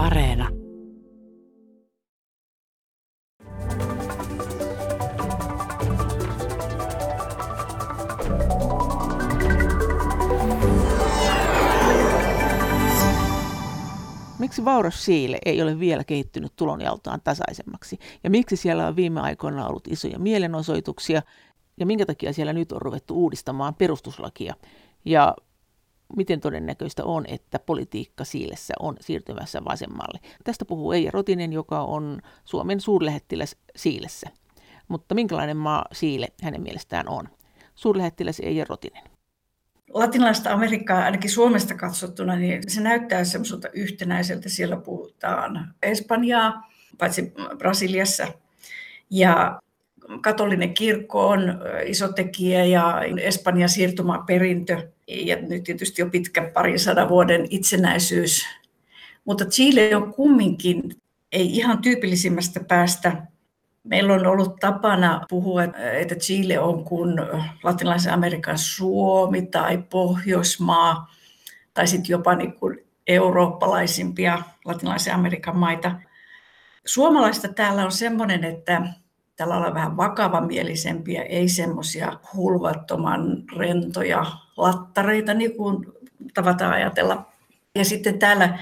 Areena. Miksi vauras Siile ei ole vielä kehittynyt tulonjaltaan tasaisemmaksi? Ja miksi siellä on viime aikoina ollut isoja mielenosoituksia? Ja minkä takia siellä nyt on ruvettu uudistamaan perustuslakia? Ja miten todennäköistä on, että politiikka Siilessä on siirtymässä vasemmalle. Tästä puhuu Eija Rotinen, joka on Suomen suurlähettiläs Siilessä. Mutta minkälainen maa Siile hänen mielestään on? Suurlähettiläs Eija Rotinen. Latinalaista Amerikkaa, ainakin Suomesta katsottuna, niin se näyttää semmoiselta yhtenäiseltä. Siellä puhutaan Espanjaa, paitsi Brasiliassa. Ja katolinen kirkko on iso tekijä ja Espanjan siirtomaperintö ja nyt tietysti jo pitkä parin sadan vuoden itsenäisyys. Mutta Chile on kumminkin ei ihan tyypillisimmästä päästä. Meillä on ollut tapana puhua, että Chile on kuin latinalaisen Amerikan Suomi tai Pohjoismaa tai sitten jopa niin kuin eurooppalaisimpia latinalaisen Amerikan maita. Suomalaista täällä on semmoinen, että tällä olla vähän vakavamielisempiä, ei semmoisia hulvattoman rentoja lattareita, niin kuin tavataan ajatella. Ja sitten täällä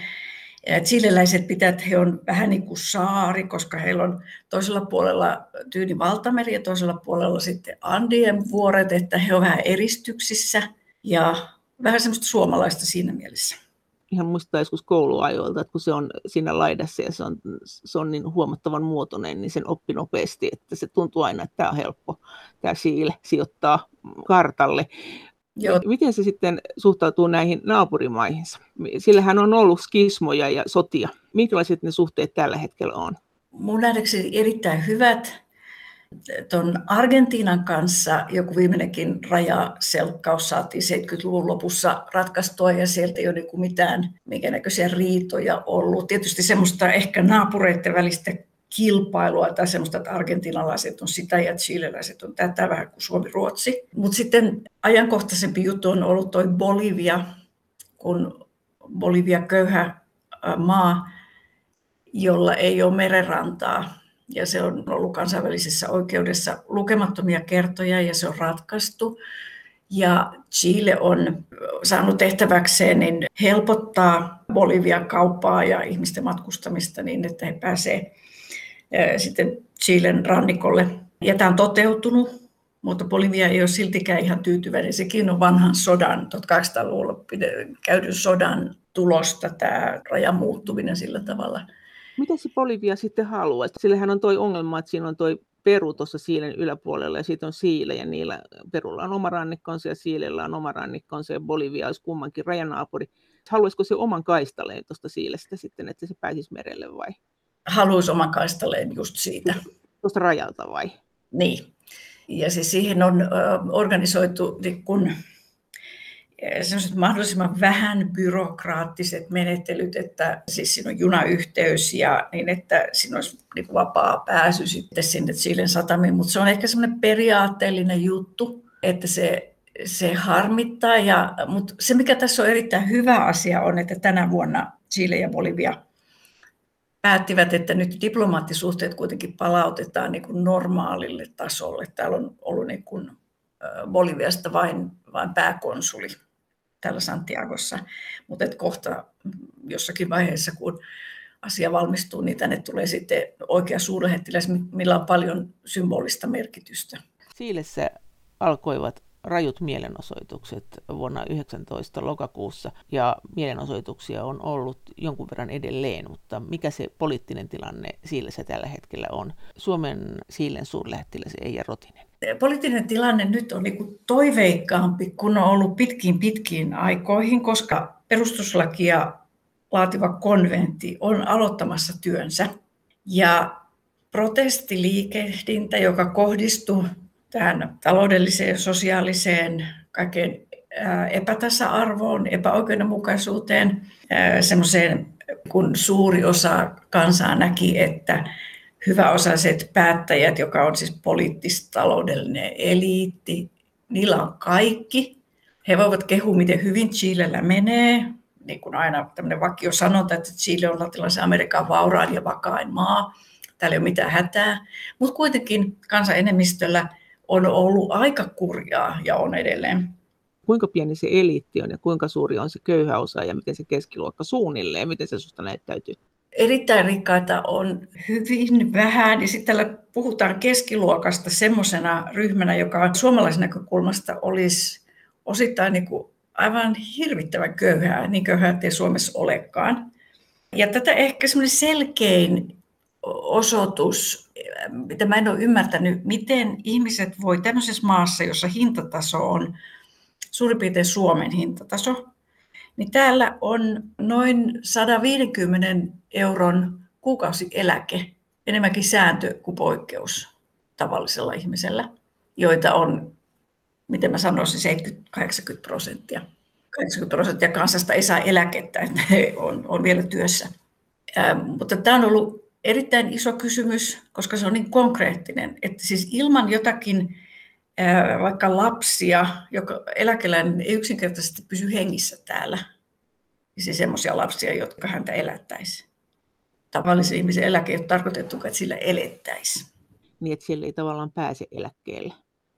chileläiset pitää, että he on vähän niin kuin saari, koska heillä on toisella puolella Tyyni valtameri ja toisella puolella sitten Andien vuoret, että he ovat vähän eristyksissä ja vähän semmoista suomalaista siinä mielessä ihan muistaa joskus kouluajoilta, että kun se on siinä laidassa ja se on, se on niin huomattavan muotoinen, niin sen oppi nopeasti, että se tuntuu aina, että tämä on helppo, tämä siile sijoittaa kartalle. Joo. Miten se sitten suhtautuu näihin naapurimaihinsa? Sillähän on ollut skismoja ja sotia. Minkälaiset ne suhteet tällä hetkellä on? Mun nähdäkseni erittäin hyvät tuon Argentiinan kanssa joku viimeinenkin rajaselkkaus saatiin 70-luvun lopussa ratkaistua ja sieltä ei ole niin mitään minkä näköisiä riitoja ollut. Tietysti semmoista ehkä naapureiden välistä kilpailua tai semmoista, että argentinalaiset on sitä ja chileläiset on tätä vähän kuin Suomi-Ruotsi. Mutta sitten ajankohtaisempi juttu on ollut toi Bolivia, kun Bolivia köyhä maa, jolla ei ole merenrantaa ja se on ollut kansainvälisessä oikeudessa lukemattomia kertoja ja se on ratkaistu. Ja Chile on saanut tehtäväkseen niin helpottaa Bolivian kauppaa ja ihmisten matkustamista niin, että he pääsevät sitten Chilen rannikolle. Ja tämä on toteutunut, mutta Bolivia ei ole siltikään ihan tyytyväinen. Sekin on vanhan sodan, 1800-luvulla käydyn sodan tulosta, tämä rajan muuttuminen sillä tavalla – mitä se Bolivia sitten haluaa? Sillähän on tuo ongelma, että siinä on tuo Peru tuossa Siilen yläpuolella ja sitten on Siile ja niillä Perulla on oma rannikkonsa ja Siilellä on oma rannikkonsa ja Bolivia olisi kummankin rajanaapuri. Haluaisiko se oman kaistaleen tuosta Siilestä sitten, että se pääsisi merelle vai? Haluaisi oman kaistaleen just siitä. Tuosta rajalta vai? Niin. Ja siis siihen on organisoitu niin kun sellaiset mahdollisimman vähän byrokraattiset menettelyt, että siis siinä on junayhteys ja niin, että siinä olisi niin vapaa pääsy sitten sinne Chilen satamiin, mutta se on ehkä semmoinen periaatteellinen juttu, että se, se harmittaa, ja, mutta se mikä tässä on erittäin hyvä asia on, että tänä vuonna Chile ja Bolivia päättivät, että nyt diplomaattisuhteet kuitenkin palautetaan niin kuin normaalille tasolle. Täällä on ollut niin kuin Boliviasta vain, vain pääkonsuli täällä Santiagossa, mutta et kohta jossakin vaiheessa, kun asia valmistuu, niin tänne tulee sitten oikea suurlähettiläs, millä on paljon symbolista merkitystä. Siilessä alkoivat rajut mielenosoitukset vuonna 19 lokakuussa ja mielenosoituksia on ollut jonkun verran edelleen, mutta mikä se poliittinen tilanne Siilessä tällä hetkellä on? Suomen Siilen suurlähettiläs Eija Rotinen poliittinen tilanne nyt on niin toiveikkaampi kuin on ollut pitkiin pitkiin aikoihin, koska perustuslakia laativa konventti on aloittamassa työnsä. Ja protestiliikehdintä, joka kohdistuu tähän taloudelliseen, sosiaaliseen, kaiken epätasa-arvoon, epäoikeudenmukaisuuteen, semmoiseen, kun suuri osa kansaa näki, että hyväosaiset päättäjät, joka on siis poliittis-taloudellinen eliitti, niillä on kaikki. He voivat kehua, miten hyvin Chilellä menee. niin kuin aina tämmöinen vakio sanonta, että Chile on latinalaisen Amerikan vaurain ja vakain maa. Täällä ei ole mitään hätää. Mutta kuitenkin kansanenemmistöllä on ollut aika kurjaa ja on edelleen. Kuinka pieni se eliitti on ja kuinka suuri on se köyhä osa ja miten se keskiluokka suunnilleen, miten se susta näyttäytyy? Erittäin rikkaita on hyvin vähän ja sitten täällä puhutaan keskiluokasta semmoisena ryhmänä, joka suomalaisen näkökulmasta olisi osittain niin kuin aivan hirvittävän köyhää, niin köyhää, ettei Suomessa olekaan. Ja tätä ehkä semmoinen selkein osoitus, mitä mä en ole ymmärtänyt, miten ihmiset voi tämmöisessä maassa, jossa hintataso on suurin piirtein Suomen hintataso, niin täällä on noin 150 euron kuukausieläke, enemmänkin sääntö kuin poikkeus tavallisella ihmisellä, joita on, miten mä sanoisin, 70-80 prosenttia. 80 prosenttia kansasta ei saa eläkettä, että he on, on vielä työssä. Ähm, mutta tämä on ollut erittäin iso kysymys, koska se on niin konkreettinen, että siis ilman jotakin vaikka lapsia, joka eläkeläinen ei yksinkertaisesti pysy hengissä täällä. Siis semmoisia lapsia, jotka häntä elättäisi. Tavallisen ihmisen eläke ei ole tarkoitettu, että sillä elettäisi. Niin, että siellä ei tavallaan pääse eläkkeelle.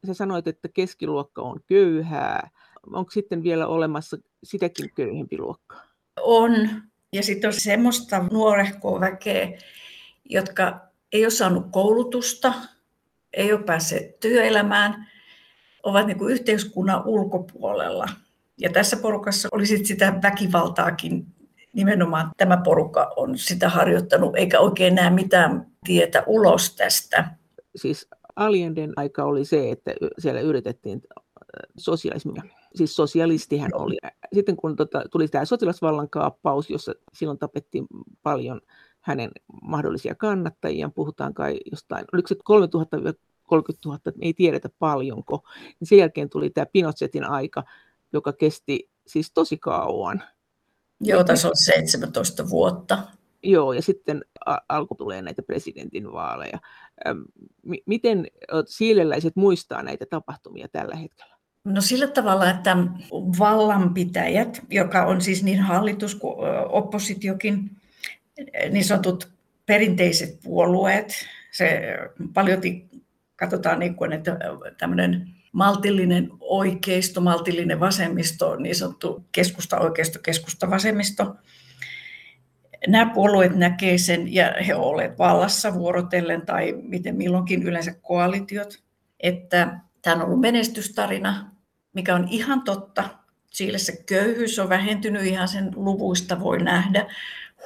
Sä sanoit, että keskiluokka on köyhää. Onko sitten vielä olemassa sitäkin köyhempi luokka? On. Ja sitten on semmoista nuorehkoa väkeä, jotka ei ole saanut koulutusta, ei ole päässeet työelämään, ovat niin kuin yhteiskunnan ulkopuolella. Ja tässä porukassa oli sit sitä väkivaltaakin nimenomaan tämä porukka on sitä harjoittanut, eikä oikein näe mitään tietä ulos tästä. Siis Alienden aika oli se, että siellä yritettiin äh, sosialismia. Siis sosialistihän oli. Sitten kun tota, tuli tämä sotilasvallan kaappaus, jossa silloin tapettiin paljon hänen mahdollisia kannattajiaan, puhutaan kai jostain, oliko se 3000 30 000, ei tiedetä paljonko. Niin sen jälkeen tuli tämä Pinochetin aika, joka kesti siis tosi kauan. Joo, tässä on 17 vuotta. Joo, ja sitten alkoi tulee näitä presidentinvaaleja. Miten siileläiset muistaa näitä tapahtumia tällä hetkellä? No sillä tavalla, että vallanpitäjät, joka on siis niin hallitus kuin oppositiokin, niin sanotut perinteiset puolueet, se paljon katsotaan, niin kuin, että tämmöinen maltillinen oikeisto, maltillinen vasemmisto, niin sanottu keskusta-oikeisto, keskusta-vasemmisto. Nämä puolueet näkee sen, ja he ovat vallassa vuorotellen tai miten milloinkin yleensä koalitiot, että tämä on ollut menestystarina, mikä on ihan totta. Chiilessä köyhyys on vähentynyt, ihan sen luvuista voi nähdä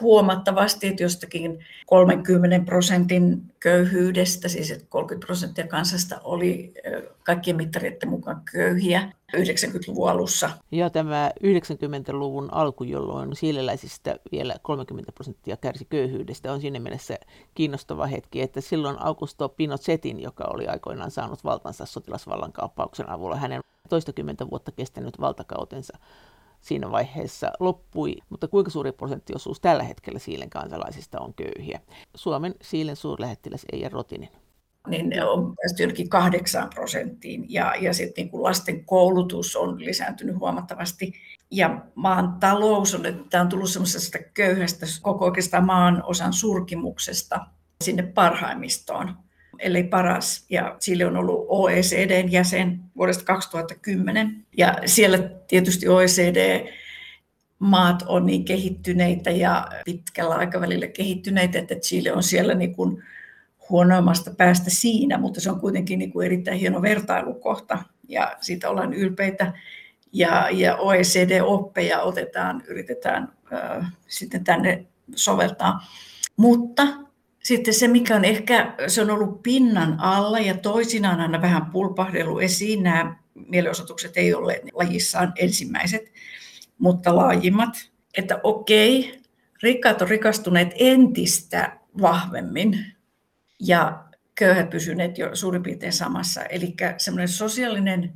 huomattavasti, että jostakin 30 prosentin köyhyydestä, siis että 30 prosenttia kansasta oli kaikkien mittareiden mukaan köyhiä 90-luvun alussa. Ja tämä 90-luvun alku, jolloin siileläisistä vielä 30 prosenttia kärsi köyhyydestä, on siinä mielessä kiinnostava hetki, että silloin Augusto Pinochetin, joka oli aikoinaan saanut valtansa sotilasvallankaappauksen avulla, hänen toistakymmentä vuotta kestänyt valtakautensa siinä vaiheessa loppui, mutta kuinka suuri prosenttiosuus tällä hetkellä Siilen kansalaisista on köyhiä? Suomen Siilen suurlähettiläs Eija Rotinen niin ne on päästy jonnekin kahdeksaan prosenttiin. Ja, ja sitten niin lasten koulutus on lisääntynyt huomattavasti. Ja maan talous on, että tämä on tullut semmoisesta köyhästä koko oikeastaan maan osan surkimuksesta sinne parhaimmistoon ellei paras. Ja Chile on ollut OECDn jäsen vuodesta 2010. Ja siellä tietysti OECD maat on niin kehittyneitä ja pitkällä aikavälillä kehittyneitä, että Chile on siellä niin kuin huonoimmasta päästä siinä, mutta se on kuitenkin niin kuin erittäin hieno vertailukohta ja siitä ollaan ylpeitä. Ja, ja OECD-oppeja otetaan, yritetään äh, sitten tänne soveltaa. Mutta sitten se, mikä on ehkä, se on ollut pinnan alla ja toisinaan aina vähän pulpahdellut esiin. Nämä mielenosoitukset ei ole lajissaan ensimmäiset, mutta laajimmat. Että okei, rikkaat on rikastuneet entistä vahvemmin ja köyhät pysyneet jo suurin piirtein samassa. Eli semmoinen sosiaalinen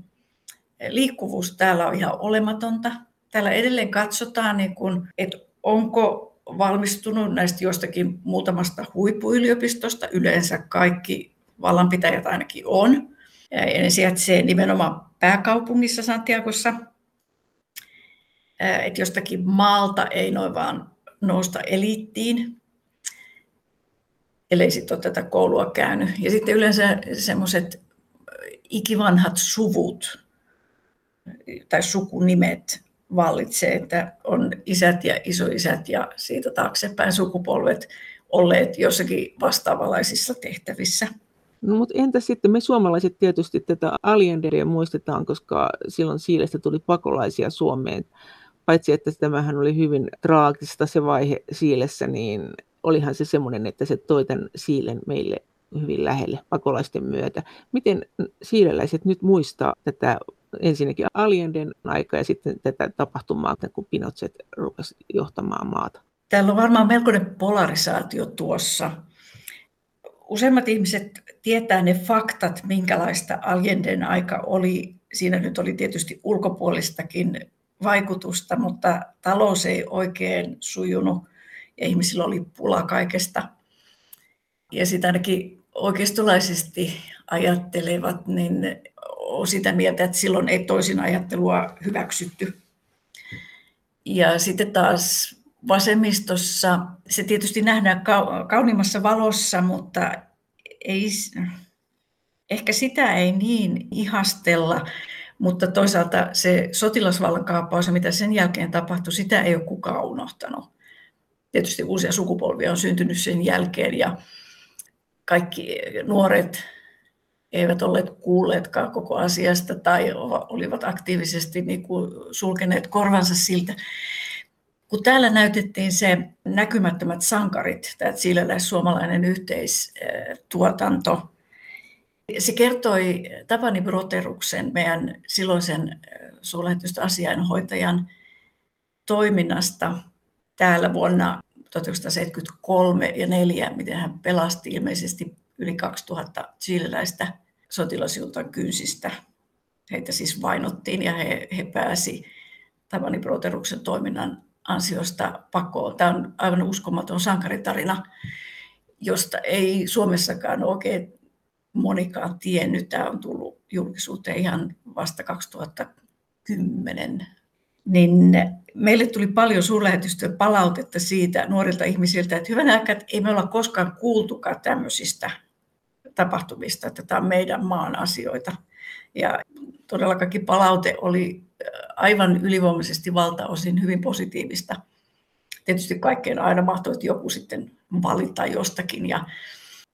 liikkuvuus täällä on ihan olematonta. Täällä edelleen katsotaan, niin kun, että onko valmistunut näistä jostakin muutamasta huippuyliopistosta. Yleensä kaikki vallanpitäjät ainakin on. Ja ne sijaitsee nimenomaan pääkaupungissa Santiagossa. että jostakin maalta ei noin vaan nousta eliittiin, ellei sitten ole tätä koulua käynyt. Ja sitten yleensä semmoiset ikivanhat suvut tai sukunimet vallitsee, että on isät ja isoisät ja siitä taaksepäin sukupolvet olleet jossakin vastaavanlaisissa tehtävissä. No, mutta entä sitten me suomalaiset tietysti tätä Allenderia muistetaan, koska silloin Siilestä tuli pakolaisia Suomeen. Paitsi että tämähän oli hyvin traagista se vaihe Siilessä, niin olihan se semmoinen, että se toi tämän Siilen meille hyvin lähelle pakolaisten myötä. Miten siileläiset nyt muistaa tätä ensinnäkin Allenden aika ja sitten tätä tapahtumaa, kun Pinochet rupesi johtamaan maata? Täällä on varmaan melkoinen polarisaatio tuossa. Useimmat ihmiset tietää ne faktat, minkälaista Allenden aika oli. Siinä nyt oli tietysti ulkopuolistakin vaikutusta, mutta talous ei oikein sujunut ja ihmisillä oli pula kaikesta. Ja sitä ainakin oikeistolaisesti ajattelevat, niin on sitä mieltä, että silloin ei toisin ajattelua hyväksytty. Ja sitten taas vasemmistossa se tietysti nähdään kauniimmassa valossa, mutta ei, ehkä sitä ei niin ihastella, mutta toisaalta se sotilasvallan kaappaus mitä sen jälkeen tapahtui, sitä ei ole kukaan unohtanut. Tietysti uusia sukupolvia on syntynyt sen jälkeen ja kaikki nuoret eivät olleet kuulleetkaan koko asiasta tai olivat aktiivisesti niin kuin sulkeneet korvansa siltä. Kun täällä näytettiin se näkymättömät sankarit, tämä siiläläis-suomalainen yhteistuotanto, se kertoi Tapani Broteruksen, meidän silloisen suurlähetystä asiainhoitajan toiminnasta täällä vuonna 1973 ja 4, miten hän pelasti ilmeisesti yli 2000 chileläistä sotilasjuntan kynsistä. Heitä siis vainottiin ja he, he pääsi Tapani Broteruksen toiminnan ansiosta pakoon. Tämä on aivan uskomaton sankaritarina, josta ei Suomessakaan oikein monikaan tiennyt. Tämä on tullut julkisuuteen ihan vasta 2010 niin meille tuli paljon suurlähetystöön palautetta siitä nuorilta ihmisiltä, että hyvänä aikaa, että ei me olla koskaan kuultukaan tämmöisistä tapahtumista, että tämä on meidän maan asioita. Ja todella kaikki palaute oli äh, aivan ylivoimaisesti valtaosin hyvin positiivista. Tietysti kaikkeen aina mahtoi, että joku sitten valita jostakin, ja,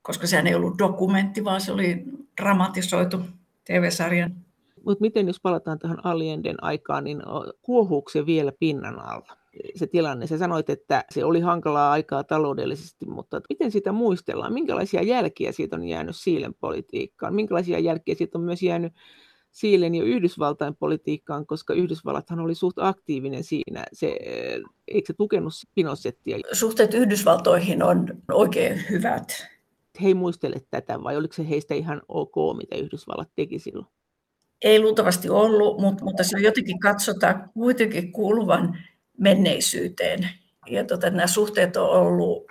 koska sehän ei ollut dokumentti, vaan se oli dramatisoitu TV-sarjan mutta miten jos palataan tähän Allenden aikaan, niin kuohuuko se vielä pinnan alla? Se tilanne. Sä sanoit, että se oli hankalaa aikaa taloudellisesti, mutta miten sitä muistellaan? Minkälaisia jälkiä siitä on jäänyt Siilen politiikkaan? Minkälaisia jälkiä siitä on myös jäänyt Siilen ja Yhdysvaltain politiikkaan, koska Yhdysvallathan oli suht aktiivinen siinä. Se, eikö se tukenut Pinosettia? Suhteet Yhdysvaltoihin on oikein hyvät. He ei muistele tätä vai oliko se heistä ihan ok, mitä Yhdysvallat teki silloin? Ei luultavasti ollut, mutta, mutta se jotenkin katsotaan kuitenkin kuuluvan menneisyyteen. Ja tota, nämä suhteet on ollut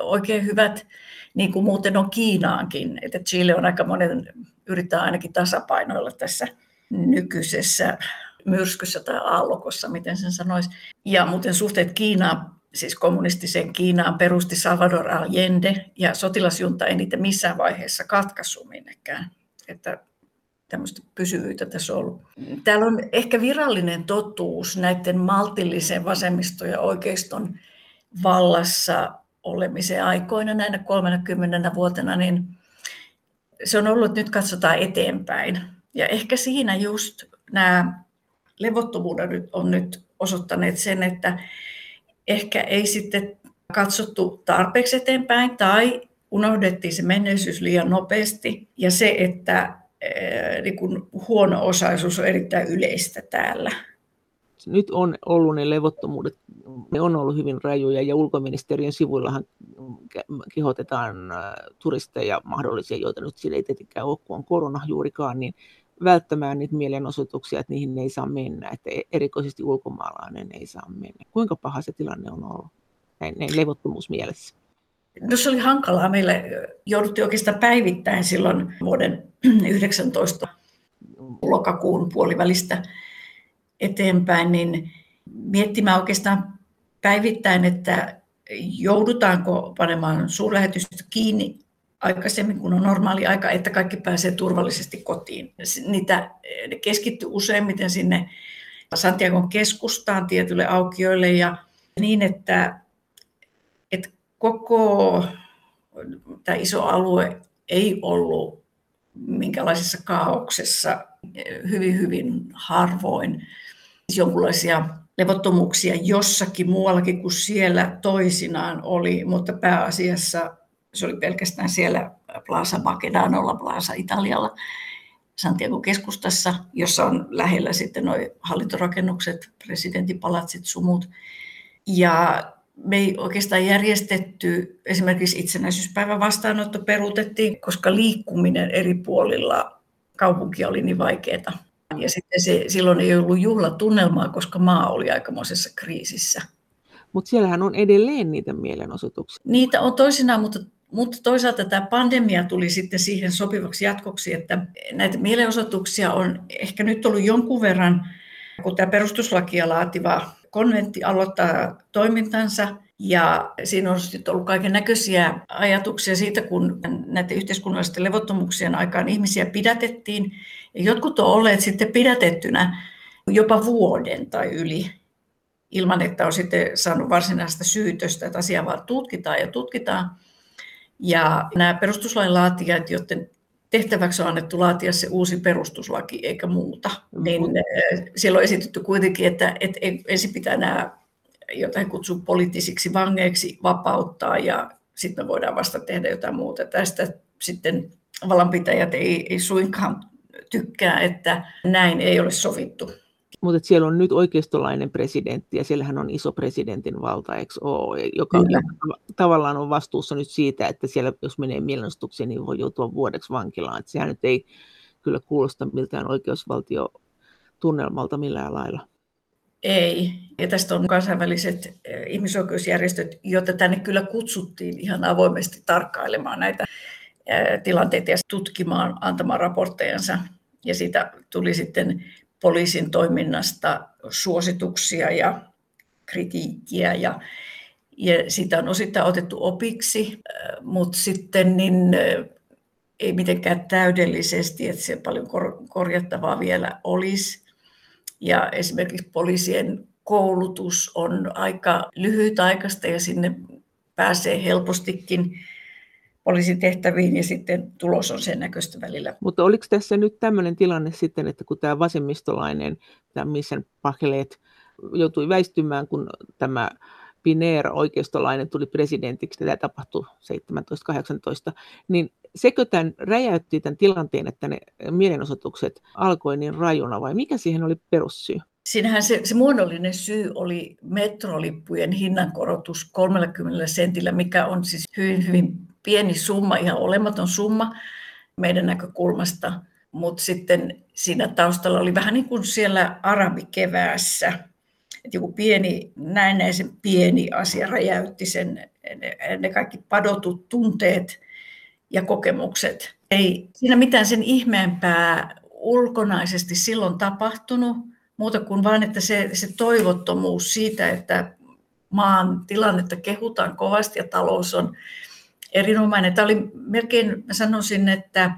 oikein hyvät, niin kuin muuten on Kiinaankin. Että Chile on aika monen, yrittää ainakin tasapainoilla tässä nykyisessä myrskyssä tai aallokossa, miten sen sanoisi. Ja muuten suhteet Kiinaan, siis kommunistiseen Kiinaan perusti Salvador Allende, ja sotilasjunta ei niitä missään vaiheessa katkaissut minnekään. Että tämmöistä pysyvyyttä tässä ollut. Täällä on ehkä virallinen totuus näiden maltillisen vasemmisto- ja oikeiston vallassa olemisen aikoina näinä 30 vuotena, niin se on ollut, nyt katsotaan eteenpäin. Ja ehkä siinä just nämä levottomuudet on nyt osoittaneet sen, että ehkä ei sitten katsottu tarpeeksi eteenpäin tai unohdettiin se menneisyys liian nopeasti. Ja se, että niin kuin huono-osaisuus on erittäin yleistä täällä. Nyt on ollut ne levottomuudet, ne on ollut hyvin rajuja ja ulkoministeriön sivuillahan kehotetaan turisteja mahdollisia, joita nyt sille ei tietenkään ole, kun on korona juurikaan, niin välttämään niitä mielenosoituksia, että niihin ei saa mennä, että e-, erikoisesti ulkomaalainen ei saa mennä. Kuinka paha se tilanne on ollut näin, näin levottomuusmielessä? No se oli hankalaa. Meille jouduttiin oikeastaan päivittäin silloin vuoden 19 lokakuun puolivälistä eteenpäin, niin miettimään oikeastaan päivittäin, että joudutaanko panemaan suurlähetystä kiinni aikaisemmin kuin on normaali aika, että kaikki pääsee turvallisesti kotiin. Niitä ne keskittyy useimmiten sinne Santiagon keskustaan tietyille aukioille ja niin, että koko tämä iso alue ei ollut minkälaisessa kaauksessa hyvin, hyvin harvoin. Jonkinlaisia levottomuuksia jossakin muuallakin kuin siellä toisinaan oli, mutta pääasiassa se oli pelkästään siellä Plaza Macedanolla, Plaza Italialla, Santiago keskustassa, jossa on lähellä sitten nuo hallintorakennukset, palatsit, sumut. Ja me ei oikeastaan järjestetty, esimerkiksi itsenäisyyspäivän vastaanotto peruutettiin, koska liikkuminen eri puolilla kaupunkia oli niin vaikeaa. Ja sitten se, silloin ei ollut juhlatunnelmaa, koska maa oli aikamoisessa kriisissä. Mutta siellähän on edelleen niitä mielenosoituksia. Niitä on toisinaan, mutta, mutta toisaalta tämä pandemia tuli sitten siihen sopivaksi jatkoksi, että näitä mielenosoituksia on ehkä nyt ollut jonkun verran, kun tämä perustuslakia laativa konventti aloittaa toimintansa, ja siinä on sitten ollut kaiken näköisiä ajatuksia siitä, kun näiden yhteiskunnallisten levottomuuksien aikaan ihmisiä pidätettiin. Ja jotkut on olleet sitten pidätettynä jopa vuoden tai yli, ilman että on sitten saanut varsinaista syytöstä, että asiaa vaan tutkitaan ja tutkitaan. Ja nämä perustuslain laatijat, joiden tehtäväksi on annettu laatia se uusi perustuslaki eikä muuta, niin eh, siellä on esitetty kuitenkin, että, että ensin pitää nämä jota he kutsuu poliittisiksi vangeiksi, vapauttaa ja sitten me voidaan vasta tehdä jotain muuta. Tästä sitten vallanpitäjät ei, ei suinkaan tykkää, että näin ei ole sovittu. Mutta siellä on nyt oikeistolainen presidentti ja siellähän on iso presidentin valta, eikö ole, joka, joka tavallaan on vastuussa nyt siitä, että siellä jos menee mielenostukseen, niin voi joutua vuodeksi vankilaan. Et sehän nyt ei kyllä kuulosta miltään oikeusvaltio tunnelmalta millään lailla. Ei. Ja tästä on kansainväliset eh, ihmisoikeusjärjestöt, joita tänne kyllä kutsuttiin ihan avoimesti tarkkailemaan näitä eh, tilanteita ja tutkimaan, antamaan raporttejansa. Ja siitä tuli sitten poliisin toiminnasta suosituksia ja kritiikkiä ja, ja sitä on osittain otettu opiksi, eh, mutta sitten niin ei mitenkään täydellisesti, että se paljon korjattavaa vielä olisi. Ja esimerkiksi poliisien koulutus on aika lyhytaikaista ja sinne pääsee helpostikin poliisin tehtäviin ja sitten tulos on sen näköistä välillä. Mutta oliko tässä nyt tämmöinen tilanne sitten, että kun tämä vasemmistolainen, tämä Missen Pahleet, joutui väistymään, kun tämä Piner oikeistolainen tuli presidentiksi, tämä tapahtui 17-18, niin sekö tämän räjäytti tämän tilanteen, että ne mielenosoitukset alkoi niin rajuna vai mikä siihen oli perussyy? Siinähän se, se muodollinen syy oli metrolippujen hinnankorotus 30 sentillä, mikä on siis hyvin, hyvin pieni summa, ihan olematon summa meidän näkökulmasta. Mutta sitten siinä taustalla oli vähän niin kuin siellä arabikeväässä, että joku pieni, näennäisen pieni asia räjäytti sen, ne, kaikki padotut tunteet ja kokemukset. Ei siinä mitään sen ihmeempää ulkonaisesti silloin tapahtunut, muuta kuin vain, että se, se toivottomuus siitä, että maan tilannetta kehutaan kovasti ja talous on erinomainen. Tämä oli melkein, mä sanoisin, että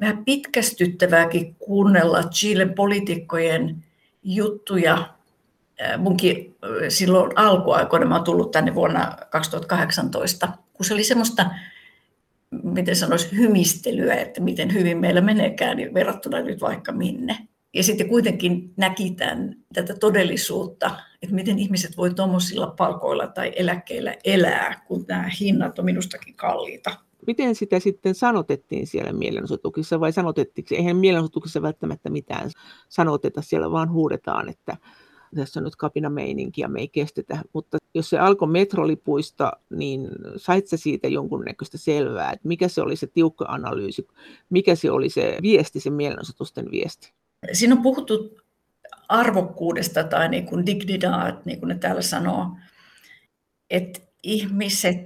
vähän pitkästyttävääkin kuunnella Chilen poliitikkojen juttuja. Munkin silloin alkuaikoina, mä tullut tänne vuonna 2018, kun se oli semmoista miten sanoisi, hymistelyä, että miten hyvin meillä meneekään niin verrattuna nyt vaikka minne. Ja sitten kuitenkin näki tämän, tätä todellisuutta, että miten ihmiset voi tuommoisilla palkoilla tai eläkkeillä elää, kun nämä hinnat on minustakin kalliita. Miten sitä sitten sanotettiin siellä mielenosoituksissa vai sanotettiinko? Eihän mielenosoituksissa välttämättä mitään sanoteta, siellä vaan huudetaan, että tässä on nyt kapinameininki ja me ei kestetä. Mutta jos se alkoi metrolipuista, niin sait sä siitä jonkunnäköistä selvää, että mikä se oli se tiukka analyysi, mikä se oli se viesti, se mielenosoitusten viesti? Siinä on puhuttu arvokkuudesta tai niin kuin dignidad, niin kuin ne täällä sanoo, että ihmiset,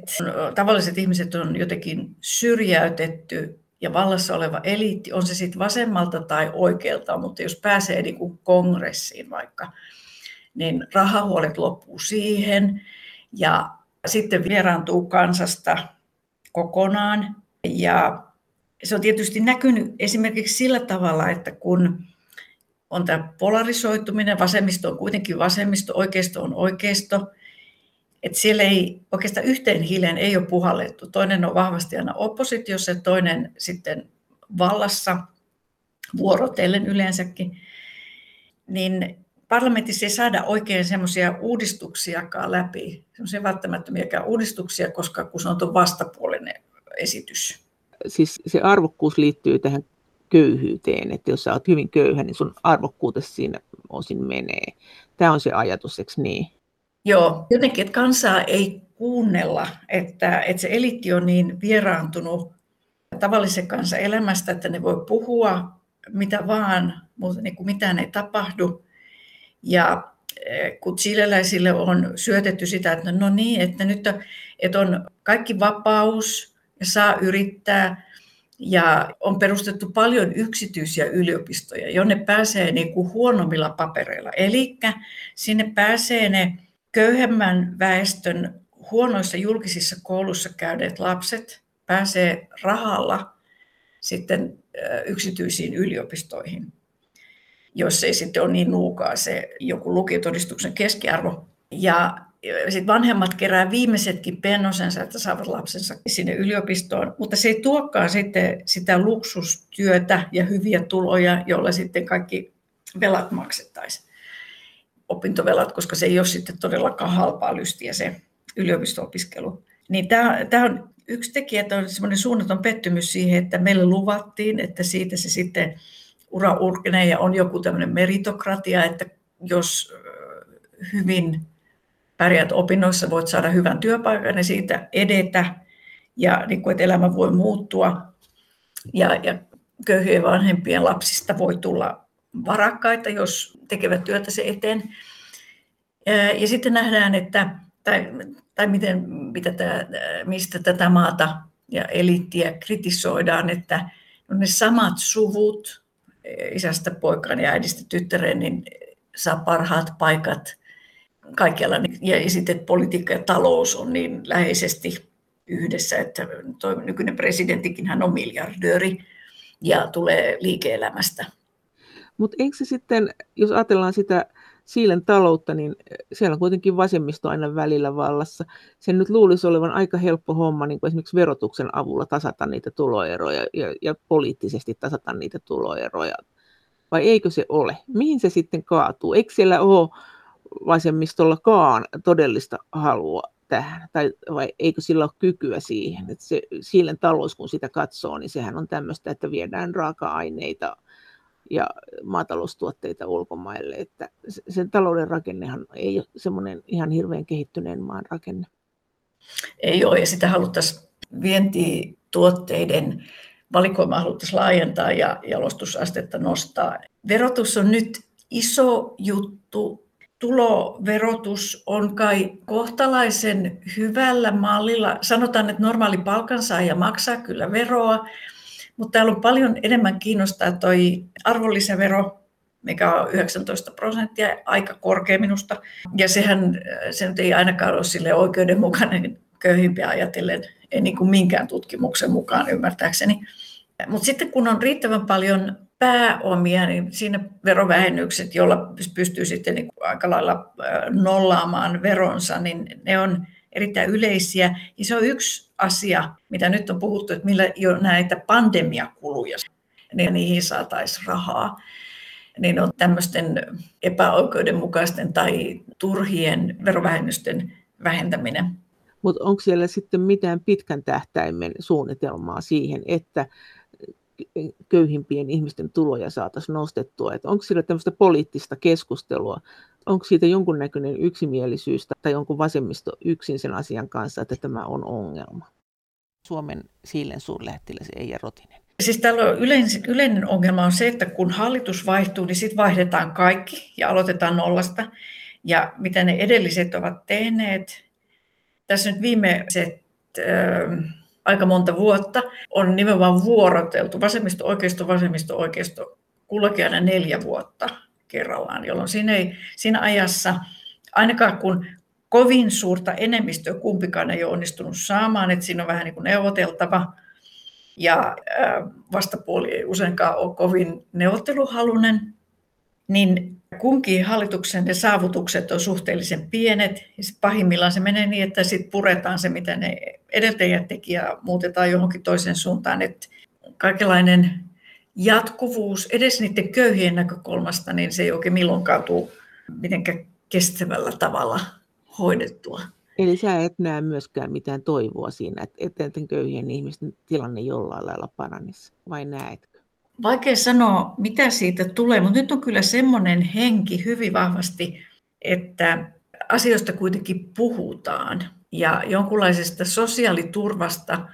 tavalliset ihmiset on jotenkin syrjäytetty ja vallassa oleva eliitti, on se sitten vasemmalta tai oikealta, mutta jos pääsee niin kuin kongressiin vaikka, niin rahahuolet loppuu siihen ja sitten vieraantuu kansasta kokonaan. Ja se on tietysti näkynyt esimerkiksi sillä tavalla, että kun on tämä polarisoituminen, vasemmisto on kuitenkin vasemmisto, oikeisto on oikeisto, että siellä ei oikeastaan yhteen hiileen ei ole puhallettu. Toinen on vahvasti aina oppositiossa ja toinen sitten vallassa vuorotellen yleensäkin. Niin parlamentissa ei saada oikein semmoisia uudistuksiakaan läpi, semmoisia välttämättömiäkään uudistuksia, koska kun se on tuon vastapuolinen esitys. Siis se arvokkuus liittyy tähän köyhyyteen, että jos sä oot hyvin köyhä, niin sun arvokkuutesi siinä osin menee. Tämä on se ajatus, eikö niin? Joo, jotenkin, että kansaa ei kuunnella, että, että se eliitti on niin vieraantunut tavallisen kansan elämästä, että ne voi puhua mitä vaan, mutta niin kuin mitään ei tapahdu. Ja eh, kun chileläisille on syötetty sitä, että no niin, että nyt että on kaikki vapaus ja saa yrittää, ja on perustettu paljon yksityisiä yliopistoja, jonne pääsee niin kuin huonommilla papereilla. Eli sinne pääsee ne köyhemmän väestön huonoissa julkisissa kouluissa käyneet lapset, pääsee rahalla sitten yksityisiin yliopistoihin jos ei sitten ole niin nuukaa se joku lukiotodistuksen keskiarvo. Ja sitten vanhemmat kerää viimeisetkin pennosensa, että saavat lapsensa sinne yliopistoon, mutta se ei tuokaan sitten sitä luksustyötä ja hyviä tuloja, joilla sitten kaikki velat maksettaisiin. Opintovelat, koska se ei ole sitten todellakaan halpaa lystiä se yliopisto-opiskelu. Niin tämä, tämä on yksi tekijä, että on semmoinen suunnaton pettymys siihen, että meille luvattiin, että siitä se sitten ura urkenee ja on joku tämmöinen meritokratia, että jos hyvin pärjät opinnoissa, voit saada hyvän työpaikan ja siitä edetä ja niin kuin, että elämä voi muuttua ja, ja köyhien vanhempien lapsista voi tulla varakkaita, jos tekevät työtä se eteen. Ja sitten nähdään, että, tai, tai miten, mitä tämä, mistä tätä maata ja eliittiä kritisoidaan, että ne samat suvut, isästä poikaan ja äidistä tyttäreen, niin saa parhaat paikat kaikkialla. Ja sitten politiikka ja talous on niin läheisesti yhdessä, että tuo nykyinen presidenttikin hän on miljardööri ja tulee liike-elämästä. Mutta eikö se sitten, jos ajatellaan sitä Siilen taloutta, niin siellä on kuitenkin vasemmisto aina välillä vallassa. Sen nyt luulisi olevan aika helppo homma niin kuin esimerkiksi verotuksen avulla tasata niitä tuloeroja ja, ja poliittisesti tasata niitä tuloeroja. Vai eikö se ole? Mihin se sitten kaatuu? Eikö siellä ole vasemmistollakaan todellista halua tähän, tai vai eikö sillä ole kykyä siihen, että se Siilen talous, kun sitä katsoo, niin sehän on tämmöistä, että viedään raaka-aineita ja maataloustuotteita ulkomaille, että sen talouden rakennehan ei ole semmoinen ihan hirveän kehittyneen maan rakenne. Ei ole, ja sitä haluttaisiin vientituotteiden valikoima haluttaisiin laajentaa ja jalostusastetta nostaa. Verotus on nyt iso juttu. Tuloverotus on kai kohtalaisen hyvällä mallilla. Sanotaan, että normaali palkansaaja maksaa kyllä veroa, mutta täällä on paljon enemmän kiinnostaa toi arvonlisävero, mikä on 19 prosenttia, aika korkea minusta. Ja sehän se nyt ei ainakaan ole sille oikeudenmukainen köyhimpiä ajatellen, ei niin kuin minkään tutkimuksen mukaan ymmärtääkseni. Mutta sitten kun on riittävän paljon pääomia, niin siinä verovähennykset, joilla pystyy sitten niin kuin aika lailla nollaamaan veronsa, niin ne on erittäin yleisiä. Ja se on yksi asia, mitä nyt on puhuttu, että millä jo näitä pandemiakuluja, niin niihin saataisiin rahaa. Niin on tämmöisten epäoikeudenmukaisten tai turhien verovähennysten vähentäminen. Mutta onko siellä sitten mitään pitkän tähtäimen suunnitelmaa siihen, että köyhimpien ihmisten tuloja saataisiin nostettua? Että onko siellä tämmöistä poliittista keskustelua onko siitä jonkunnäköinen yksimielisyys tai onko vasemmisto yksin sen asian kanssa, että tämä on ongelma? Suomen Siilen suurlähettiläs Eija Rotinen. Siis täällä on yleinen, yleinen ongelma on se, että kun hallitus vaihtuu, niin sitten vaihdetaan kaikki ja aloitetaan nollasta. Ja mitä ne edelliset ovat tehneet, tässä nyt viimeiset äh, aika monta vuotta on nimenomaan vuoroteltu vasemmisto, oikeisto, vasemmisto, oikeisto, kullakin aina neljä vuotta kerrallaan, jolloin siinä, ei, siinä ajassa, ainakaan kun kovin suurta enemmistöä kumpikaan ei ole onnistunut saamaan, että siinä on vähän niin kuin neuvoteltava, ja vastapuoli ei useinkaan ole kovin neuvotteluhalunen, niin kunkin hallituksen ne saavutukset on suhteellisen pienet. Pahimmillaan se menee niin, että sitten puretaan se, mitä ne edeltäjät teki ja muutetaan johonkin toiseen suuntaan. Että kaikenlainen jatkuvuus edes niiden köyhien näkökulmasta, niin se ei oikein milloinkaan tule mitenkään kestävällä tavalla hoidettua. Eli sä et näe myöskään mitään toivoa siinä, että etenkin köyhien ihmisten tilanne jollain lailla paranisi, vai näetkö? Vaikea sanoa, mitä siitä tulee, mutta nyt on kyllä semmoinen henki hyvin vahvasti, että asioista kuitenkin puhutaan ja jonkunlaisesta sosiaaliturvasta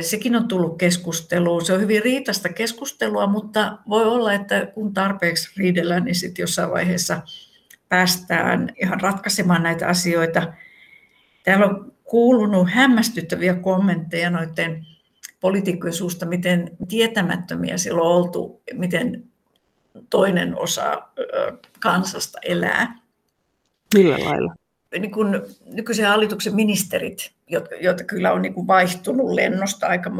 Sekin on tullut keskusteluun. Se on hyvin riitasta keskustelua, mutta voi olla, että kun tarpeeksi riidellään, niin sitten jossain vaiheessa päästään ihan ratkaisemaan näitä asioita. Täällä on kuulunut hämmästyttäviä kommentteja noiden poliitikkojen suusta, miten tietämättömiä silloin on oltu, miten toinen osa kansasta elää. Millä lailla? Niin kun nykyisen hallituksen ministerit, joita kyllä on niin kuin vaihtunut lennosta aika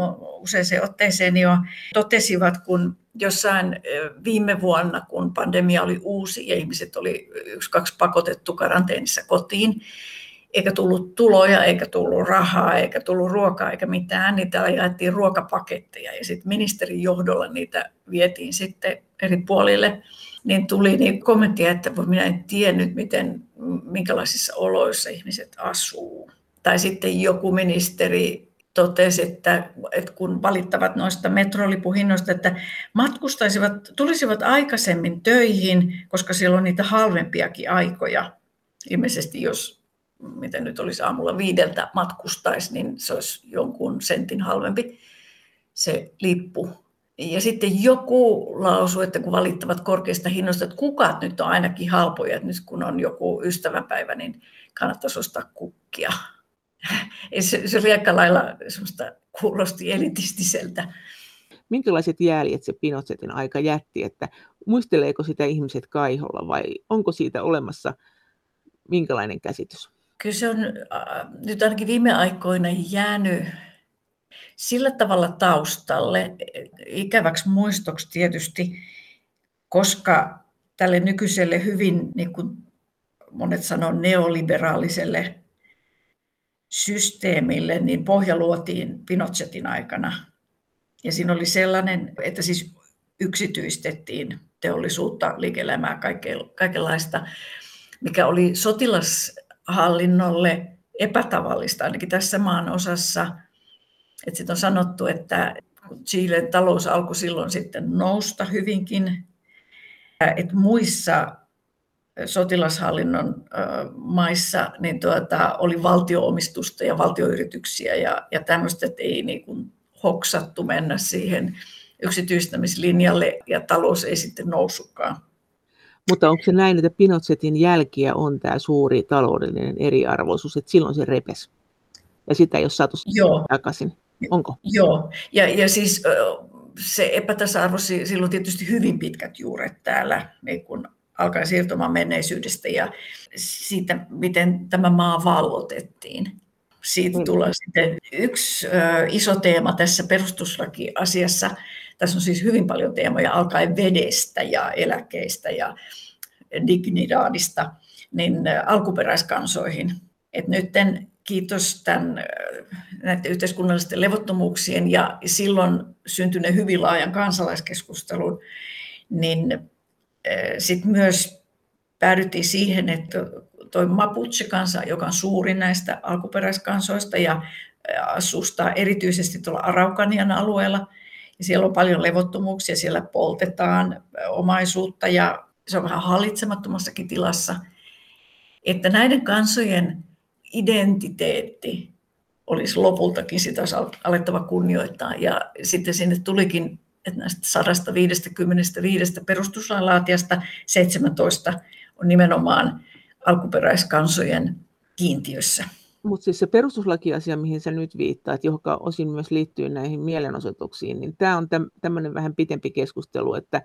useaseen otteeseen jo, totesivat, kun jossain viime vuonna, kun pandemia oli uusi ja ihmiset oli yksi kaksi pakotettu karanteenissa kotiin, eikä tullut tuloja, eikä tullut rahaa, eikä tullut ruokaa eikä mitään, niin täällä jaettiin ruokapaketteja ja sitten ministerin johdolla niitä vietiin sitten eri puolille. Niin tuli niin kommenttia, että minä en tiennyt, miten, minkälaisissa oloissa ihmiset asuu. Tai sitten joku ministeri totesi, että, että kun valittavat noista metrolipuhinnoista, että matkustaisivat, tulisivat aikaisemmin töihin, koska siellä on niitä halvempiakin aikoja. Ilmeisesti jos, miten nyt olisi aamulla viideltä matkustaisi, niin se olisi jonkun sentin halvempi se lippu. Ja sitten joku lausui, että kun valittavat korkeista hinnoista, että kukat nyt on ainakin halpoja, että nyt kun on joku ystävänpäivä, niin kannattaisi ostaa kukkia se, se oli aika lailla semmoista kuulosti elitistiseltä. Minkälaiset jäljet se Pinochetin aika jätti, että muisteleeko sitä ihmiset kaiholla vai onko siitä olemassa minkälainen käsitys? Kyllä se on nyt ainakin viime aikoina jäänyt sillä tavalla taustalle, ikäväksi muistoksi tietysti, koska tälle nykyiselle hyvin, niin kuin monet sanoo, neoliberaaliselle systeemille, niin pohja luotiin Pinochetin aikana. Ja siinä oli sellainen, että siis yksityistettiin teollisuutta, liike-elämää, kaikenlaista, mikä oli sotilashallinnolle epätavallista, ainakin tässä maan osassa. Sitten on sanottu, että Chilen talous alkoi silloin sitten nousta hyvinkin, että muissa sotilashallinnon maissa niin tuota, oli valtioomistusta ja valtioyrityksiä ja, ja tämmöistä, että ei niin kuin hoksattu mennä siihen yksityistämislinjalle ja talous ei sitten noussutkaan. Mutta onko se näin, että Pinochetin jälkiä on tämä suuri taloudellinen eriarvoisuus, että silloin se repes ja sitä ei ole saatu Joo. takaisin? Onko? Joo, ja, ja siis se epätasa-arvo, silloin tietysti hyvin pitkät juuret täällä niin kun alkaa siirtymään menneisyydestä ja siitä, miten tämä maa vallotettiin. Siitä mm. tulee sitten yksi iso teema tässä perustuslakiasiassa. Tässä on siis hyvin paljon teemoja, alkaen vedestä ja eläkeistä ja dignidadista, niin alkuperäiskansoihin. Et nyt kiitos tämän, näiden yhteiskunnallisten levottomuuksien ja silloin syntyneen hyvin laajan kansalaiskeskustelun, niin sitten myös päädyttiin siihen, että tuo Mapuche-kansa, joka on suurin näistä alkuperäiskansoista ja asustaa erityisesti tuolla Araukanian alueella, ja siellä on paljon levottomuuksia, siellä poltetaan omaisuutta ja se on vähän hallitsemattomassakin tilassa, että näiden kansojen identiteetti olisi lopultakin sitä olisi alettava kunnioittaa. Ja sitten sinne tulikin että näistä 155 perustuslainlaatijasta 17 on nimenomaan alkuperäiskansojen kiintiössä. Mutta siis se perustuslakiasia, mihin sä nyt viittaat, joka osin myös liittyy näihin mielenosoituksiin, niin tämä on tämmöinen vähän pitempi keskustelu, että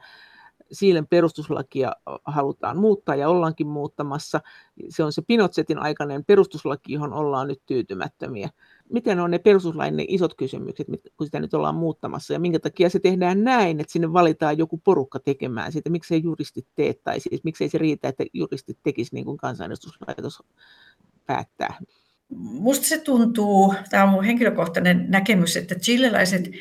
Siilen perustuslakia halutaan muuttaa ja ollaankin muuttamassa. Se on se Pinochetin aikainen perustuslaki, johon ollaan nyt tyytymättömiä. Miten on ne perustuslain ne isot kysymykset, kun sitä nyt ollaan muuttamassa, ja minkä takia se tehdään näin, että sinne valitaan joku porukka tekemään sitä, miksei juristit tee, tai siis miksei se riitä, että juristit tekisivät niin kuin kansanedustuslaitos päättää. Musta se tuntuu, tämä on mun henkilökohtainen näkemys, että chileläiset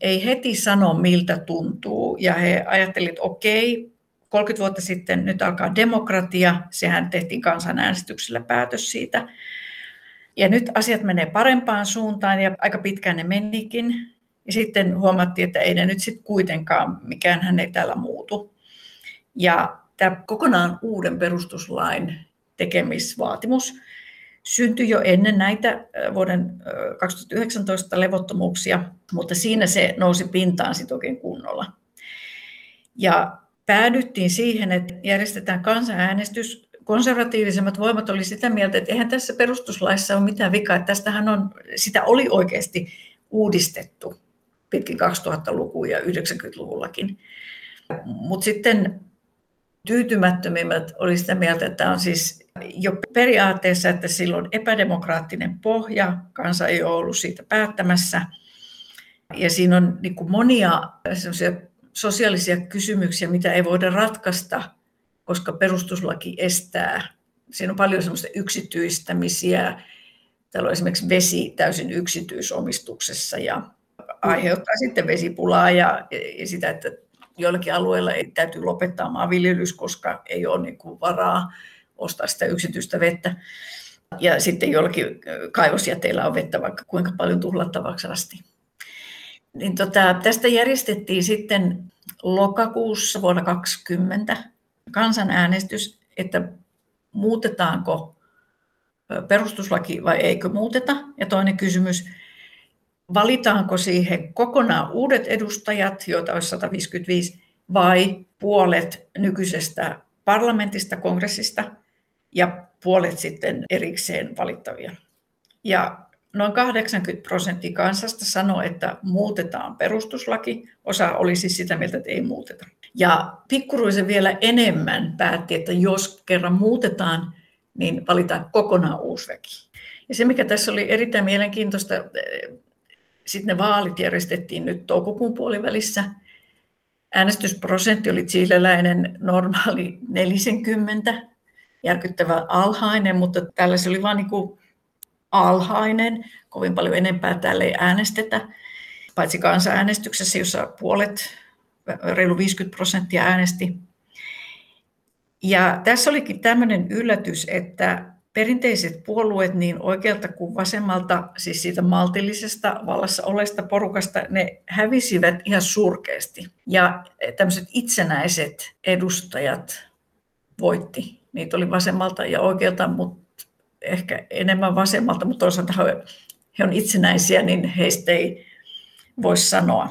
ei heti sano, miltä tuntuu. Ja he ajattelivat, että okei, 30 vuotta sitten nyt alkaa demokratia, sehän tehtiin kansanäänestyksellä päätös siitä. Ja nyt asiat menee parempaan suuntaan ja aika pitkään ne menikin. Ja sitten huomattiin, että ei ne nyt sitten kuitenkaan, mikään hän ei täällä muutu. Ja tämä kokonaan uuden perustuslain tekemisvaatimus syntyi jo ennen näitä vuoden 2019 levottomuuksia, mutta siinä se nousi pintaan sitten oikein kunnolla. Ja päädyttiin siihen, että järjestetään kansanäänestys. Konservatiivisemmat voimat oli sitä mieltä, että eihän tässä perustuslaissa ole mitään vikaa, että tästähän on, sitä oli oikeasti uudistettu pitkin 2000-lukua ja 90-luvullakin. Mutta sitten tyytymättömimmät oli sitä mieltä, että on siis jo periaatteessa, että silloin epädemokraattinen pohja, kansa ei ole ollut siitä päättämässä. Ja siinä on niin kuin monia sosiaalisia kysymyksiä, mitä ei voida ratkaista, koska perustuslaki estää. Siinä on paljon semmoista yksityistämisiä. Täällä on esimerkiksi vesi täysin yksityisomistuksessa ja aiheuttaa sitten vesipulaa ja, ja sitä, että joillakin alueilla ei täytyy lopettaa maanviljelys, koska ei ole niin kuin varaa ostaa sitä yksityistä vettä. Ja sitten joillakin kaivosjäteillä on vettä vaikka kuinka paljon tuhlattavaksi asti. Niin tota, tästä järjestettiin sitten lokakuussa vuonna 2020 kansanäänestys, että muutetaanko perustuslaki vai eikö muuteta. Ja toinen kysymys, valitaanko siihen kokonaan uudet edustajat, joita olisi 155, vai puolet nykyisestä parlamentista, kongressista ja puolet sitten erikseen valittavia. Ja noin 80 prosenttia kansasta sanoi, että muutetaan perustuslaki. Osa oli siis sitä mieltä, että ei muuteta. Ja pikkuruisen vielä enemmän päätti, että jos kerran muutetaan, niin valitaan kokonaan uusi väki. Ja se, mikä tässä oli erittäin mielenkiintoista, sitten ne vaalit järjestettiin nyt toukokuun puolivälissä. Äänestysprosentti oli chileläinen normaali 40, järkyttävän alhainen, mutta tällä se oli vain niin alhainen. Kovin paljon enempää täällä ei äänestetä, paitsi kansanäänestyksessä, jossa puolet, reilu 50 prosenttia äänesti. Ja tässä olikin tämmöinen yllätys, että perinteiset puolueet niin oikealta kuin vasemmalta, siis siitä maltillisesta vallassa olesta porukasta, ne hävisivät ihan surkeasti. Ja tämmöiset itsenäiset edustajat voitti. Niitä oli vasemmalta ja oikealta, mutta ehkä enemmän vasemmalta, mutta toisaalta he on itsenäisiä, niin heistä ei voi sanoa.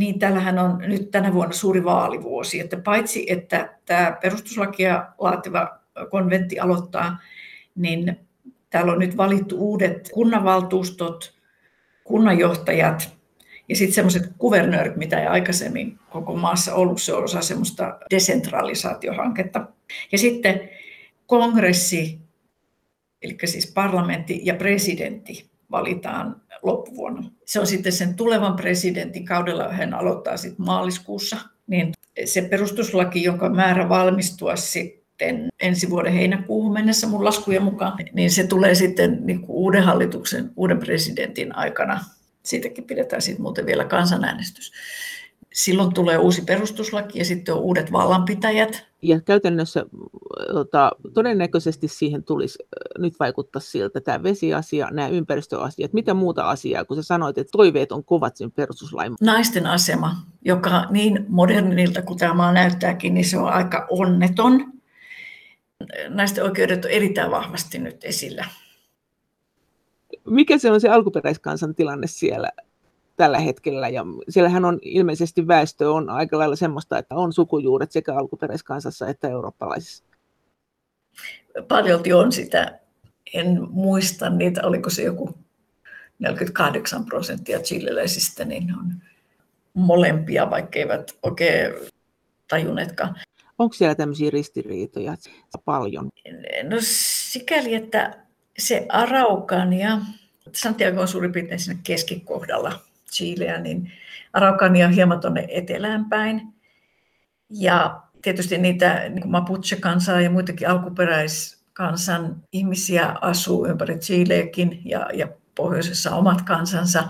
Niin täällähän on nyt tänä vuonna suuri vaalivuosi, että paitsi että tämä perustuslakia laativa konventti aloittaa, niin täällä on nyt valittu uudet kunnanvaltuustot, kunnanjohtajat ja sitten semmoiset kuvernöörit, mitä ei aikaisemmin koko maassa ollut. Se on osa semmoista desentralisaatiohanketta. Ja sitten kongressi, eli siis parlamentti ja presidentti valitaan loppuvuonna. Se on sitten sen tulevan presidentin kaudella, hän aloittaa sitten maaliskuussa, niin se perustuslaki, jonka määrä valmistua sitten ensi vuoden heinäkuuhun mennessä mun laskujen mukaan, niin se tulee sitten niin kuin uuden hallituksen, uuden presidentin aikana. Siitäkin pidetään sitten muuten vielä kansanäänestys. Silloin tulee uusi perustuslaki ja sitten on uudet vallanpitäjät. Ja käytännössä tota, todennäköisesti siihen tulisi nyt vaikuttaa siltä tämä vesiasia, nämä ympäristöasiat. Mitä muuta asiaa, kun sä sanoit, että toiveet on kovat sen perustuslain? Naisten asema, joka niin modernilta kuin tämä maa näyttääkin, niin se on aika onneton naisten oikeudet on erittäin vahvasti nyt esillä. Mikä se on se alkuperäiskansan tilanne siellä tällä hetkellä? Ja siellähän on ilmeisesti väestö on aika lailla semmoista, että on sukujuuret sekä alkuperäiskansassa että eurooppalaisissa. Paljolti on sitä. En muista niitä, oliko se joku 48 prosenttia chileläisistä, niin on molempia, vaikka eivät oikein tajunneetkaan. Onko siellä tämmöisiä ristiriitoja paljon? No sikäli, että se Araukania, Santiago on suurin piirtein siinä keskikohdalla Chileä, niin Araukania on hieman tuonne etelään päin. Ja tietysti niitä niin Mapuche-kansaa ja muitakin alkuperäiskansan ihmisiä asuu ympäri Chileekin ja, ja pohjoisessa omat kansansa.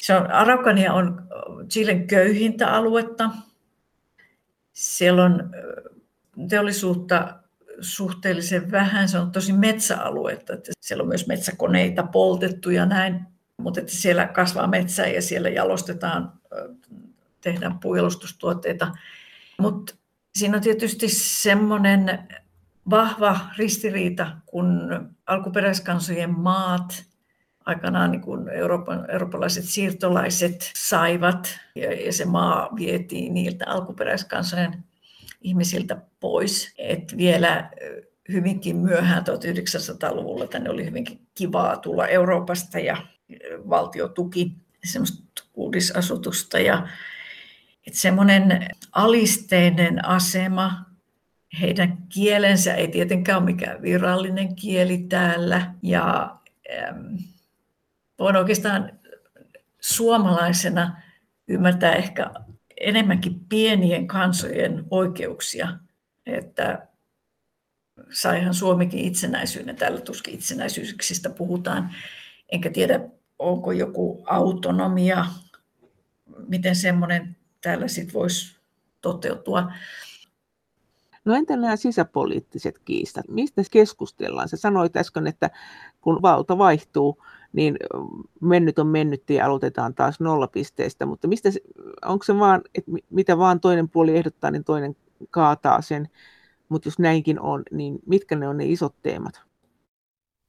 Se on, Araukania on Chilen köyhintä aluetta. Siellä on teollisuutta suhteellisen vähän. Se on tosi metsäaluetta. Että siellä on myös metsäkoneita poltettu ja näin. Mutta että siellä kasvaa metsää ja siellä jalostetaan, tehdään puujalostustuotteita. Mutta siinä on tietysti semmoinen vahva ristiriita, kun alkuperäiskansojen maat aikanaan niin kun Euroopan, eurooppalaiset siirtolaiset saivat ja, ja se maa vietiin niiltä alkuperäiskansojen ihmisiltä pois. Et vielä hyvinkin myöhään 1900-luvulla tänne oli hyvinkin kivaa tulla Euroopasta ja valtio tuki semmoista uudisasutusta ja semmoinen alisteinen asema, heidän kielensä ei tietenkään ole mikään virallinen kieli täällä ja ähm, voin oikeastaan suomalaisena ymmärtää ehkä enemmänkin pienien kansojen oikeuksia, että saihan Suomikin itsenäisyyden, täällä tuskin itsenäisyyksistä puhutaan, enkä tiedä onko joku autonomia, miten semmoinen täällä sitten voisi toteutua. No entä nämä sisäpoliittiset kiistat? Mistä keskustellaan? Sä sanoit äsken, että kun valta vaihtuu, niin mennyt on mennyt ja aloitetaan taas nollapisteestä, mutta mistä, onko se vaan, että mitä vaan toinen puoli ehdottaa, niin toinen kaataa sen, mutta jos näinkin on, niin mitkä ne on ne isot teemat?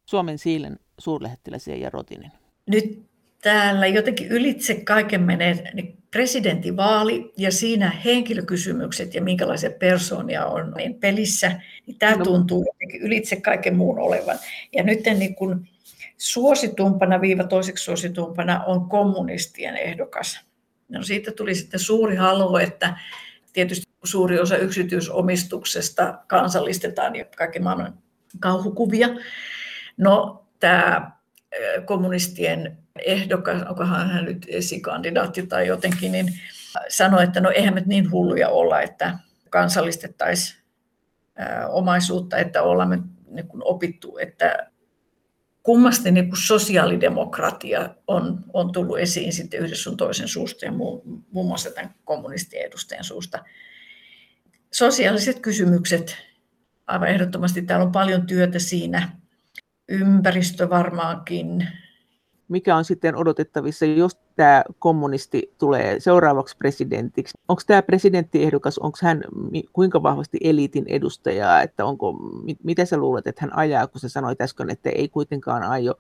Suomen Siilen suurlähettiläs ja Rotinen. Nyt täällä jotenkin ylitse kaiken menee niin presidentinvaali ja siinä henkilökysymykset ja minkälaisia persoonia on niin pelissä, niin tämä no. tuntuu jotenkin ylitse kaiken muun olevan. Ja nyt niin kun suositumpana, viiva toiseksi suositumpana on kommunistien ehdokas. No siitä tuli sitten suuri halu, että tietysti suuri osa yksityisomistuksesta kansallistetaan ja kaikki maailman kauhukuvia. No tämä kommunistien ehdokas, onkohan hän nyt esikandidaatti tai jotenkin, niin sanoi, että no eihän me niin hulluja olla, että kansallistettaisiin omaisuutta, että ollaan me niin kuin opittu, että kummasti niin kuin sosiaalidemokratia on, on tullut esiin sitten yhdessä sun toisen suusta ja muun, muun muassa tämän kommunistien edustajan suusta. Sosiaaliset kysymykset, aivan ehdottomasti täällä on paljon työtä siinä. Ympäristö varmaankin, mikä on sitten odotettavissa, jos tämä kommunisti tulee seuraavaksi presidentiksi. Onko tämä presidenttiehdokas, onko hän kuinka vahvasti eliitin edustaja, että onko, mitä sä luulet, että hän ajaa, kun sä sanoit äsken, että ei kuitenkaan aio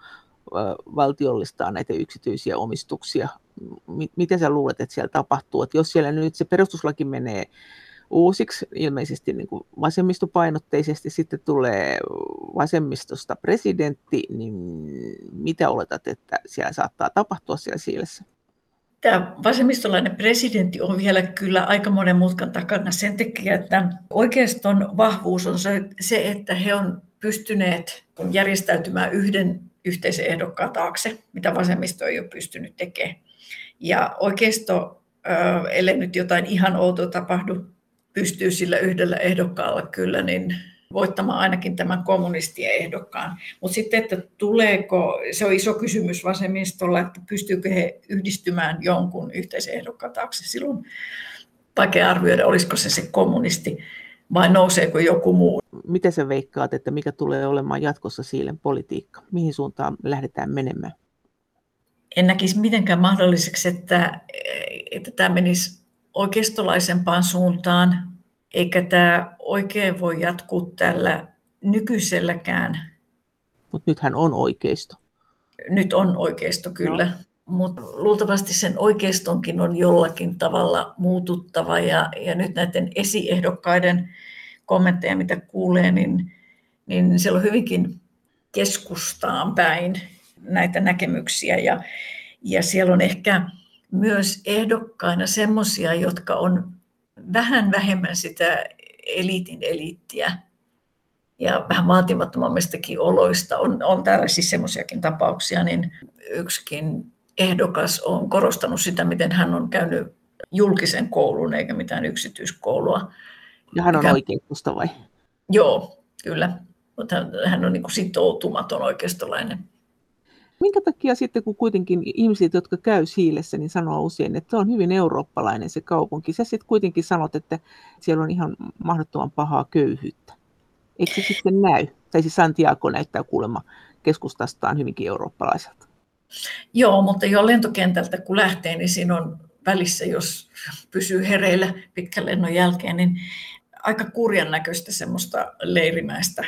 valtiollistaa näitä yksityisiä omistuksia. Mitä sä luulet, että siellä tapahtuu? Että jos siellä nyt se perustuslaki menee uusiksi, ilmeisesti niin kuin vasemmistopainotteisesti, sitten tulee vasemmistosta presidentti, niin mitä oletat, että siellä saattaa tapahtua siellä Siilessä? Tämä vasemmistolainen presidentti on vielä kyllä aika monen mutkan takana sen takia, että oikeiston vahvuus on se, että he on pystyneet järjestäytymään yhden yhteisen ehdokkaan taakse, mitä vasemmisto ei ole pystynyt tekemään. Ja oikeisto, ellei nyt jotain ihan outoa tapahdu, pystyy sillä yhdellä ehdokkaalla kyllä niin voittamaan ainakin tämän kommunistien ehdokkaan. Mutta sitten, että tuleeko, se on iso kysymys vasemmistolla, että pystyykö he yhdistymään jonkun yhteisen ehdokkaan taakse. Silloin vaikea arvioida, olisiko se se kommunisti vai nouseeko joku muu. Miten sä veikkaat, että mikä tulee olemaan jatkossa Siilen politiikka? Mihin suuntaan lähdetään menemään? En näkisi mitenkään mahdolliseksi, että, että tämä menisi oikeistolaisempaan suuntaan, eikä tämä oikein voi jatkuu tällä nykyiselläkään. Mutta nythän on oikeisto. Nyt on oikeisto kyllä, no. mutta luultavasti sen oikeistonkin on jollakin tavalla muututtava ja, ja nyt näiden esiehdokkaiden kommentteja, mitä kuulee, niin, niin siellä on hyvinkin keskustaan päin näitä näkemyksiä ja, ja siellä on ehkä myös ehdokkaina semmoisia, jotka on vähän vähemmän sitä eliitin eliittiä ja vähän vaatimattomammistakin oloista. On, on täällä siis semmoisiakin tapauksia, niin yksikin ehdokas on korostanut sitä, miten hän on käynyt julkisen koulun eikä mitään yksityiskoulua. Ja hän on Mikä... oikeistosta vai? Joo, kyllä. Mutta hän on niin kuin sitoutumaton oikeistolainen. Minkä takia sitten, kun kuitenkin ihmiset, jotka käy Siilessä, niin sanoo usein, että se on hyvin eurooppalainen se kaupunki. Sä sitten kuitenkin sanot, että siellä on ihan mahdottoman pahaa köyhyyttä. Eikö se sitten näy? Tai siis Santiago näyttää kuulemma keskustastaan hyvinkin eurooppalaiselta. Joo, mutta jo lentokentältä kun lähtee, niin siinä on välissä, jos pysyy hereillä pitkän lennon jälkeen, niin aika kurjan näköistä semmoista leirimäistä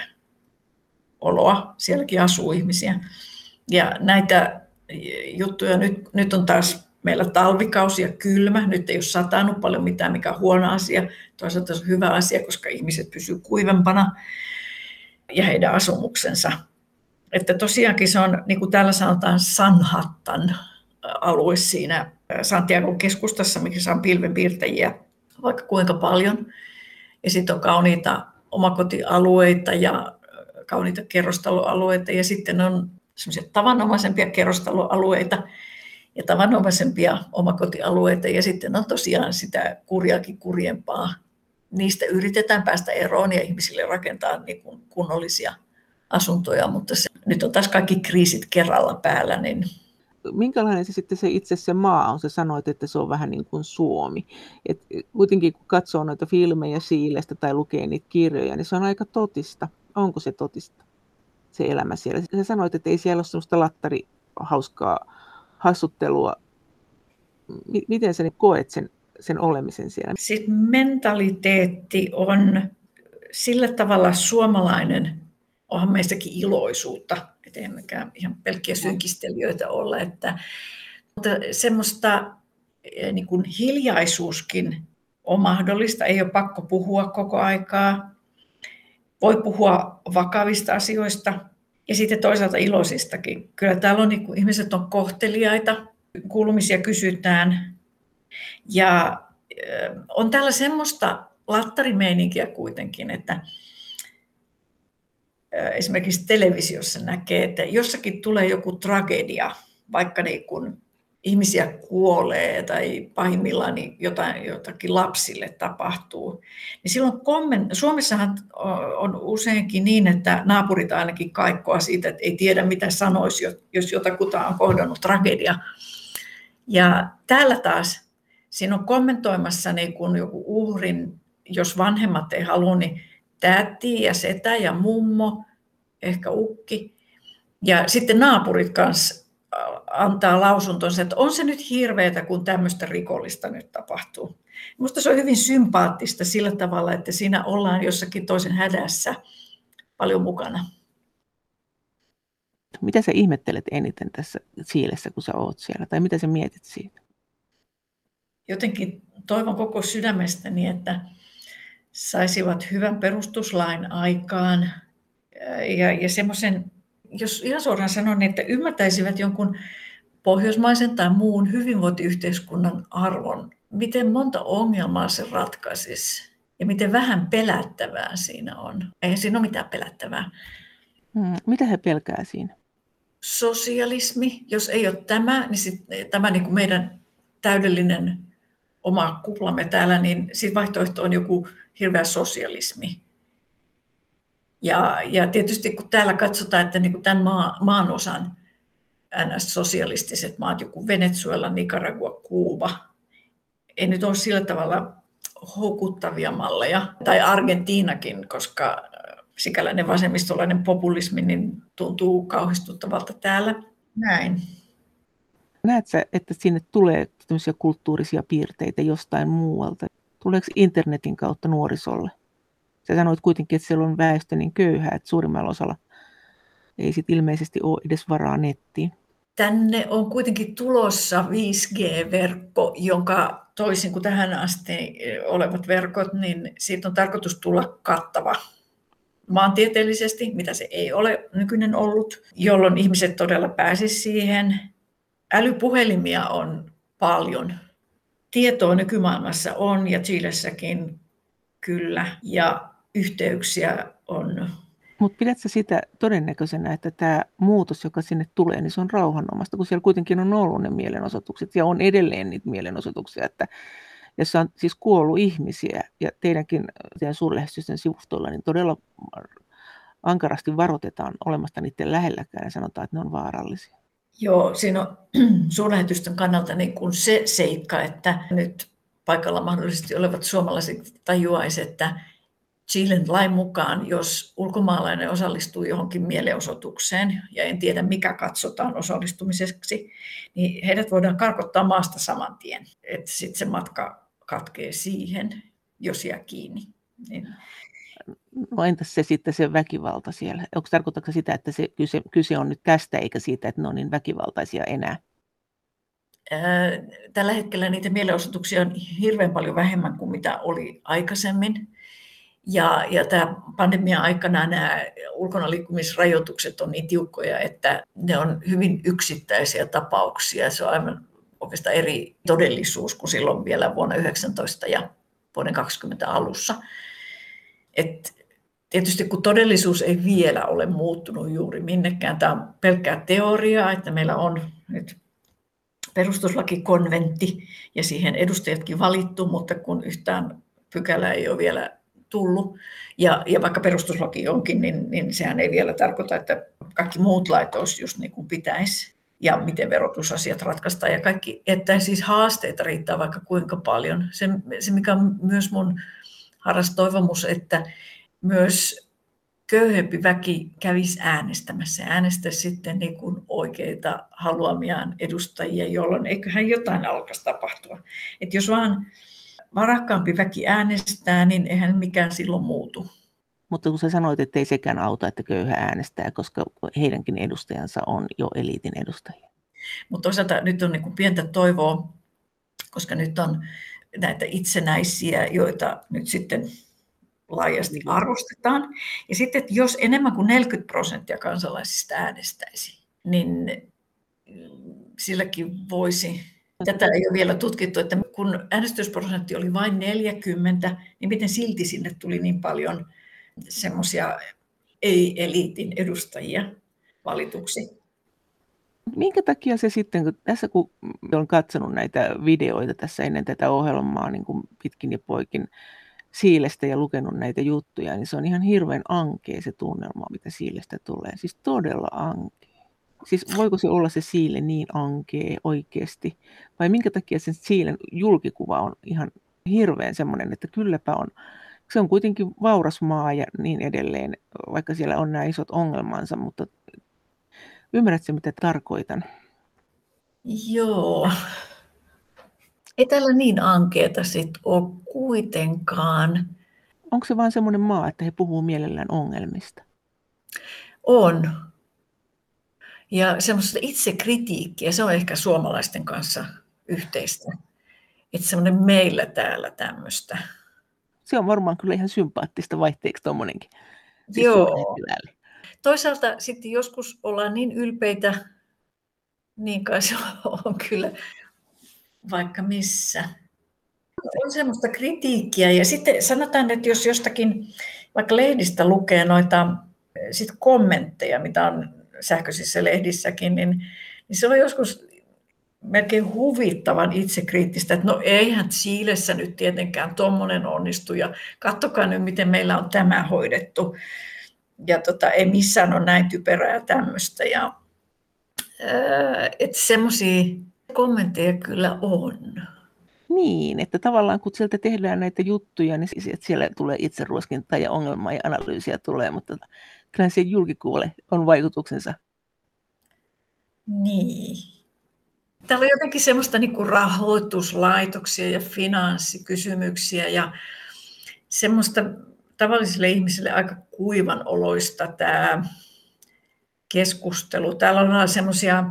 oloa. Sielläkin asuu ihmisiä. Ja näitä juttuja, nyt, nyt on taas meillä talvikausi ja kylmä. Nyt ei ole satanut paljon mitään, mikä on huono asia. Toisaalta se on hyvä asia, koska ihmiset pysyvät kuivempana ja heidän asumuksensa. Että tosiaankin se on, niin kuin täällä sanotaan, Sanhattan alue siinä Santiago keskustassa, missä on pilvenpiirtäjiä vaikka kuinka paljon. Ja sitten on kauniita omakotialueita ja kauniita kerrostaloalueita ja sitten on tavanomaisempia kerrostaloalueita ja tavanomaisempia omakotialueita ja sitten on tosiaan sitä kurjaakin kurjempaa. Niistä yritetään päästä eroon ja ihmisille rakentaa niin kuin kunnollisia asuntoja, mutta se, nyt on taas kaikki kriisit kerralla päällä, niin minkälainen se sitten se itse se maa on? Se sanoit, että se on vähän niin kuin Suomi. Et kuitenkin kun katsoo noita filmejä Siilestä tai lukee niitä kirjoja, niin se on aika totista. Onko se totista, se elämä siellä? Sä sanoit, että ei siellä ole sellaista lattari hauskaa hassuttelua. M- miten sä koet sen, sen olemisen siellä? Sitten mentaliteetti on sillä tavalla suomalainen, onhan meistäkin iloisuutta, että emmekä ihan pelkkiä synkistelijöitä olla, että, mutta semmoista eh, niin kuin hiljaisuuskin on mahdollista, ei ole pakko puhua koko aikaa. Voi puhua vakavista asioista ja sitten toisaalta iloisistakin. Kyllä täällä on, niin kuin, ihmiset on kohteliaita, kuulumisia kysytään ja on täällä semmoista lattarimeininkiä kuitenkin, että esimerkiksi televisiossa näkee, että jossakin tulee joku tragedia, vaikka niin kun ihmisiä kuolee tai pahimmillaan niin jotain, jotakin lapsille tapahtuu, niin silloin komment- Suomessahan on useinkin niin, että naapurit ainakin kaikkoa siitä, että ei tiedä mitä sanoisi, jos jotakuta on kohdannut tragedia. Ja täällä taas siinä on kommentoimassa niin kun joku uhrin, jos vanhemmat ei halua, niin täti ja setä ja mummo, ehkä ukki. Ja sitten naapurit kanssa antaa lausuntonsa, että on se nyt hirveätä, kun tämmöistä rikollista nyt tapahtuu. Minusta se on hyvin sympaattista sillä tavalla, että siinä ollaan jossakin toisen hädässä paljon mukana. Mitä sä ihmettelet eniten tässä Siilessä, kun sä oot siellä? Tai mitä sä mietit siitä? Jotenkin toivon koko sydämestäni, että saisivat hyvän perustuslain aikaan ja, ja semmoisen, jos ihan suoraan sanon, niin että ymmärtäisivät jonkun pohjoismaisen tai muun hyvinvointiyhteiskunnan arvon, miten monta ongelmaa se ratkaisisi ja miten vähän pelättävää siinä on. Eihän siinä ole mitään pelättävää. Hmm, mitä he pelkää siinä? Sosialismi. Jos ei ole tämä, niin sit, tämä niin kuin meidän täydellinen oma kuplamme täällä, niin sitten vaihtoehto on joku hirveä sosialismi. Ja, ja tietysti kun täällä katsotaan, että niin kuin tämän maa, maan osan NS-sosialistiset maat, joku Venezuela, Nicaragua, Kuuba, ei nyt ole sillä tavalla houkuttavia malleja, tai Argentiinakin, koska sikäläinen vasemmistolainen populismi niin tuntuu kauhistuttavalta täällä. Näin. Näetkö, että sinne tulee kulttuurisia piirteitä jostain muualta? Tuleeko internetin kautta nuorisolle? Sä sanoit kuitenkin, että siellä on väestö niin köyhä, että suurimmalla osalla ei sit ilmeisesti ole edes varaa nettiin. Tänne on kuitenkin tulossa 5G-verkko, jonka toisin kuin tähän asti olevat verkot, niin siitä on tarkoitus tulla kattava maantieteellisesti, mitä se ei ole nykyinen ollut, jolloin ihmiset todella pääsisivät siihen. Älypuhelimia on paljon tietoa nykymaailmassa on ja Chilessäkin kyllä ja yhteyksiä on. Mutta pidätkö sitä todennäköisenä, että tämä muutos, joka sinne tulee, niin se on rauhanomasta, kun siellä kuitenkin on ollut ne mielenosoitukset ja on edelleen niitä mielenosoituksia, että jossa on siis kuollut ihmisiä ja teidänkin teidän suurlähestysten sivustoilla niin todella ankarasti varoitetaan olemasta niiden lähelläkään ja sanotaan, että ne on vaarallisia. Joo, siinä on suurlähetystön kannalta niin kuin se seikka, että nyt paikalla mahdollisesti olevat suomalaiset tajuaisivat, että Chilen lain mukaan, jos ulkomaalainen osallistuu johonkin mielenosoitukseen, ja en tiedä mikä katsotaan osallistumiseksi, niin heidät voidaan karkottaa maasta saman tien. Että sitten se matka katkee siihen, jos jää kiinni. Niin No entäs se sitten se väkivalta siellä? Onko tarkoitatko sitä, että se kyse, kyse on nyt tästä eikä siitä, että ne on niin väkivaltaisia enää? Tällä hetkellä niitä mielenosoituksia on hirveän paljon vähemmän kuin mitä oli aikaisemmin. Ja, ja tämä pandemian aikana nämä ulkonaliikkumisrajoitukset on niin tiukkoja, että ne on hyvin yksittäisiä tapauksia. Se on aivan oikeastaan eri todellisuus kuin silloin vielä vuonna 19 ja vuoden 20 alussa. Et tietysti kun todellisuus ei vielä ole muuttunut juuri minnekään, tämä on pelkkää teoriaa, että meillä on nyt perustuslakikonventti ja siihen edustajatkin valittu, mutta kun yhtään pykälää ei ole vielä tullut, ja, ja vaikka perustuslaki onkin, niin, niin sehän ei vielä tarkoita, että kaikki muut lait olisi just niin kuin pitäisi ja miten verotusasiat ratkaistaan ja kaikki, että siis haasteita riittää vaikka kuinka paljon. Se, se mikä on myös mun harras toivomus, että myös köyhempi väki kävisi äänestämässä ja äänestäisi sitten niin kuin oikeita haluamiaan edustajia, jolloin eiköhän jotain alkaisi tapahtua. Et jos vaan varakkaampi väki äänestää, niin eihän mikään silloin muutu. Mutta kun sä sanoit, että ei sekään auta, että köyhä äänestää, koska heidänkin edustajansa on jo eliitin edustajia. Mutta toisaalta nyt on niin kuin pientä toivoa, koska nyt on näitä itsenäisiä, joita nyt sitten laajasti niin. arvostetaan. Ja sitten, että jos enemmän kuin 40 prosenttia kansalaisista äänestäisi, niin silläkin voisi Tätä ei ole vielä tutkittu, että kun äänestysprosentti oli vain 40, niin miten silti sinne tuli niin paljon semmoisia ei-eliitin edustajia valituksi. Minkä takia se sitten, kun tässä kun olen katsonut näitä videoita tässä ennen tätä ohjelmaa niin kuin pitkin ja poikin Siilestä ja lukenut näitä juttuja, niin se on ihan hirveän ankea se tunnelma, mitä Siilestä tulee. Siis todella ankea. Siis voiko se olla se Siile niin ankea oikeasti? Vai minkä takia sen Siilen julkikuva on ihan hirveän semmoinen, että kylläpä on se on kuitenkin vauras maa ja niin edelleen, vaikka siellä on nämä isot ongelmansa, mutta ymmärrätkö mitä tarkoitan? Joo. Ei täällä niin ankeeta sit ole kuitenkaan. Onko se vain semmoinen maa, että he puhuu mielellään ongelmista? On. Ja semmoista itsekritiikkiä, se on ehkä suomalaisten kanssa yhteistä. Että semmoinen meillä täällä tämmöistä se on varmaan kyllä ihan sympaattista vaihteeksi tuommoinenkin. Siis Joo. Toisaalta sitten joskus ollaan niin ylpeitä, niin kai se on kyllä vaikka missä. On semmoista kritiikkiä ja sitten sanotaan, että jos jostakin vaikka lehdistä lukee noita sit kommentteja, mitä on sähköisissä lehdissäkin, niin, niin se on joskus melkein huvittavan itsekriittistä, että no eihän Chiilessä nyt tietenkään tuommoinen onnistu ja kattokaa nyt, miten meillä on tämä hoidettu. Ja tota, ei missään ole näin typerää ja tämmöistä. Ja, että semmoisia kommentteja kyllä on. Niin, että tavallaan kun sieltä tehdään näitä juttuja, niin siellä tulee itseruoskintaa ja ongelmaa ja analyysiä tulee, mutta kyllä se julkikuule on vaikutuksensa. Niin, Täällä on jotenkin semmoista niin kuin rahoituslaitoksia ja finanssikysymyksiä ja semmoista tavallisille ihmisille aika kuivan oloista tämä keskustelu. Täällä on semmoisia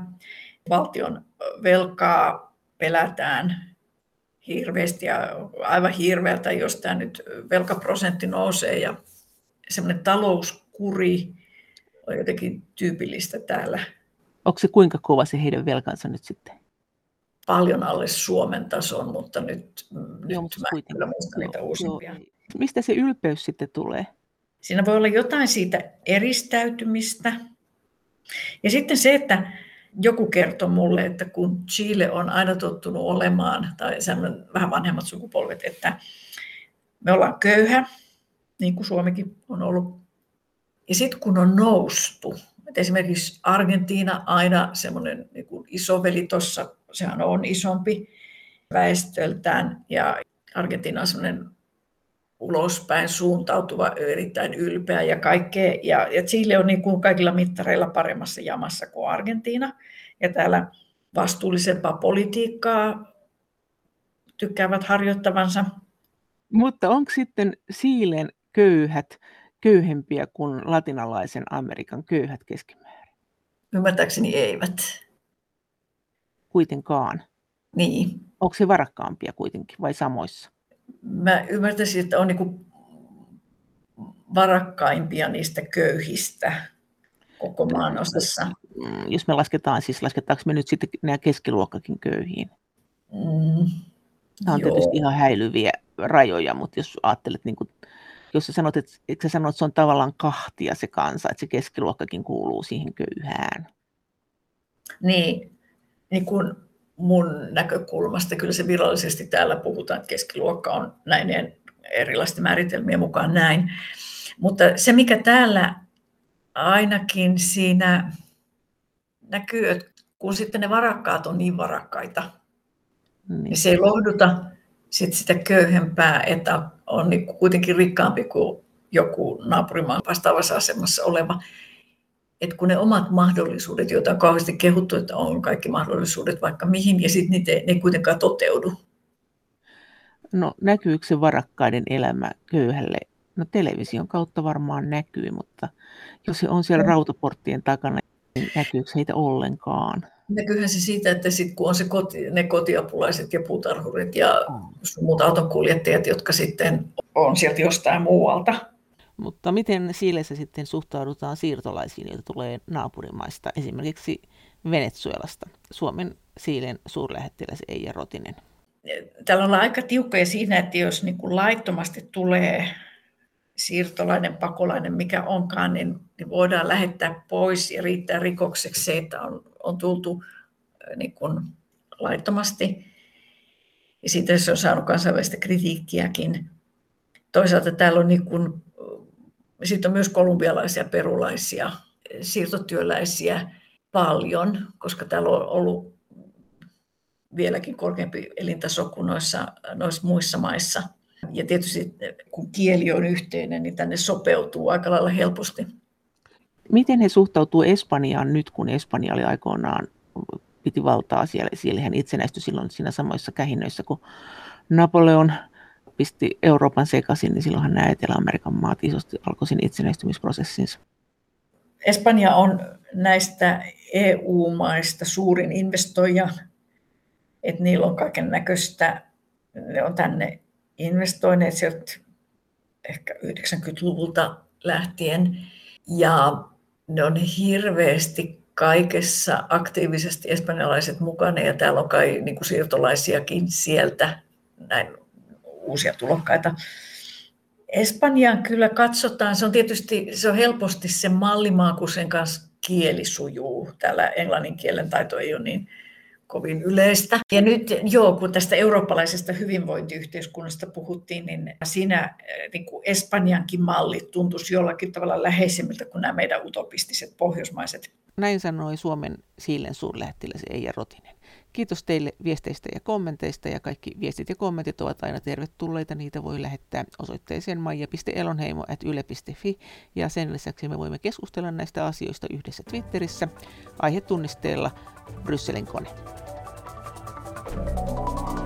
valtion velkaa pelätään hirveästi ja aivan hirveältä, jos tämä nyt velkaprosentti nousee ja semmoinen talouskuri on jotenkin tyypillistä täällä. Onko se kuinka kova se heidän velkansa nyt sitten? paljon alle Suomen tason, mutta nyt, Joo, nyt mä kyllä muistan niitä uusimpia. Joo. Mistä se ylpeys sitten tulee? Siinä voi olla jotain siitä eristäytymistä. Ja sitten se, että joku kertoi mulle, että kun Chile on aina tottunut olemaan, tai vähän vanhemmat sukupolvet, että me ollaan köyhä, niin kuin Suomikin on ollut. Ja sitten kun on noustu, että esimerkiksi Argentiina aina semmoinen niin isoveli tuossa, sehän on isompi väestöltään, ja Argentiina on semmoinen ulospäin suuntautuva, erittäin ylpeä ja kaikkea. Ja, ja Chile on niin kuin kaikilla mittareilla paremmassa jamassa kuin Argentiina. Ja täällä vastuullisempaa politiikkaa tykkäävät harjoittavansa. Mutta onko sitten Siilen köyhät köyhempiä kuin latinalaisen Amerikan köyhät keskimäärin? Ymmärtääkseni eivät. Kuitenkaan. Niin. Onko se varakkaampia kuitenkin vai samoissa? Mä ymmärtäisin, että on niin varakkaimpia niistä köyhistä koko maan osassa. Jos me lasketaan, siis lasketaanko me nyt sitten nämä keskiluokkakin köyhiin? Mm, Tämä on joo. tietysti ihan häilyviä rajoja, mutta jos ajattelet, niin kuin, jos sä sanot, että, sä sanot, että se on tavallaan kahtia se kansa, että se keskiluokkakin kuuluu siihen köyhään. Niin, niin kun mun näkökulmasta kyllä se virallisesti täällä puhutaan, että keskiluokka on näin erilaisten määritelmien mukaan näin. Mutta se, mikä täällä ainakin siinä näkyy, että kun sitten ne varakkaat on niin varakkaita, niin, niin se ei lohduta sit sitä köyhempää, että on niin kuitenkin rikkaampi kuin joku naapurimaan vastaavassa asemassa oleva. Et kun ne omat mahdollisuudet, joita on kauheasti kehuttu, että on kaikki mahdollisuudet vaikka mihin, ja sitten ne, ne ei kuitenkaan toteudu. No näkyykö se varakkaiden elämä köyhälle? No television kautta varmaan näkyy, mutta jos se on siellä rautaporttien takana, niin näkyykö heitä ollenkaan? Näkyyhän se siitä, että sit kun on se koti, ne kotiapulaiset ja puutarhurit ja mm. muut autonkuljettajat, jotka sitten on sieltä jostain muualta. Mutta miten Siilessä sitten suhtaudutaan siirtolaisiin, joita tulee naapurimaista, esimerkiksi Venezuelasta? Suomen Siilen suurlähettiläs Eija Rotinen. Täällä ollaan aika tiukkoja siinä, että jos niin kuin laittomasti tulee siirtolainen, pakolainen, mikä onkaan, niin, niin voidaan lähettää pois ja riittää rikokseksi se, että on, on tultu äh, niin kuin laittomasti. Ja siitä se on saanut kansainvälistä kritiikkiäkin. Toisaalta täällä on, niin kuin, äh, siitä on myös kolumbialaisia, perulaisia, siirtotyöläisiä paljon, koska täällä on ollut vieläkin korkeampi elintaso kuin noissa, noissa muissa maissa – ja tietysti kun kieli on yhteinen, niin tänne sopeutuu aika lailla helposti. Miten he suhtautuu Espanjaan nyt, kun Espanja oli aikoinaan, piti valtaa siellä, siellä hän itsenäistyi silloin siinä samoissa kähinnöissä, kun Napoleon pisti Euroopan sekaisin, niin silloinhan nämä Etelä-Amerikan maat isosti alkoi sen itsenäistymisprosessinsa. Espanja on näistä EU-maista suurin investoija, että niillä on kaiken näköistä, ne on tänne investoineet sieltä ehkä 90-luvulta lähtien. Ja ne on hirveästi kaikessa aktiivisesti espanjalaiset mukana ja täällä on kai niin kuin siirtolaisiakin sieltä, näin uusia tulokkaita. Espanjaan kyllä katsotaan, se on tietysti se on helposti se mallimaa, kun sen kanssa kieli sujuu. Täällä englannin kielen taito ei ole niin kovin yleistä. Ja nyt joo, kun tästä eurooppalaisesta hyvinvointiyhteiskunnasta puhuttiin, niin siinä eh, niin kuin Espanjankin mallit tuntuisi jollakin tavalla läheisemmiltä kuin nämä meidän utopistiset pohjoismaiset. Näin sanoi Suomen Siilen suurlähettiläs Eija Rotinen. Kiitos teille viesteistä ja kommenteista ja kaikki viestit ja kommentit ovat aina tervetulleita. Niitä voi lähettää osoitteeseen maija.elonheimo.yle.fi ja sen lisäksi me voimme keskustella näistä asioista yhdessä Twitterissä aihetunnisteella Brysselin kone. Thank you.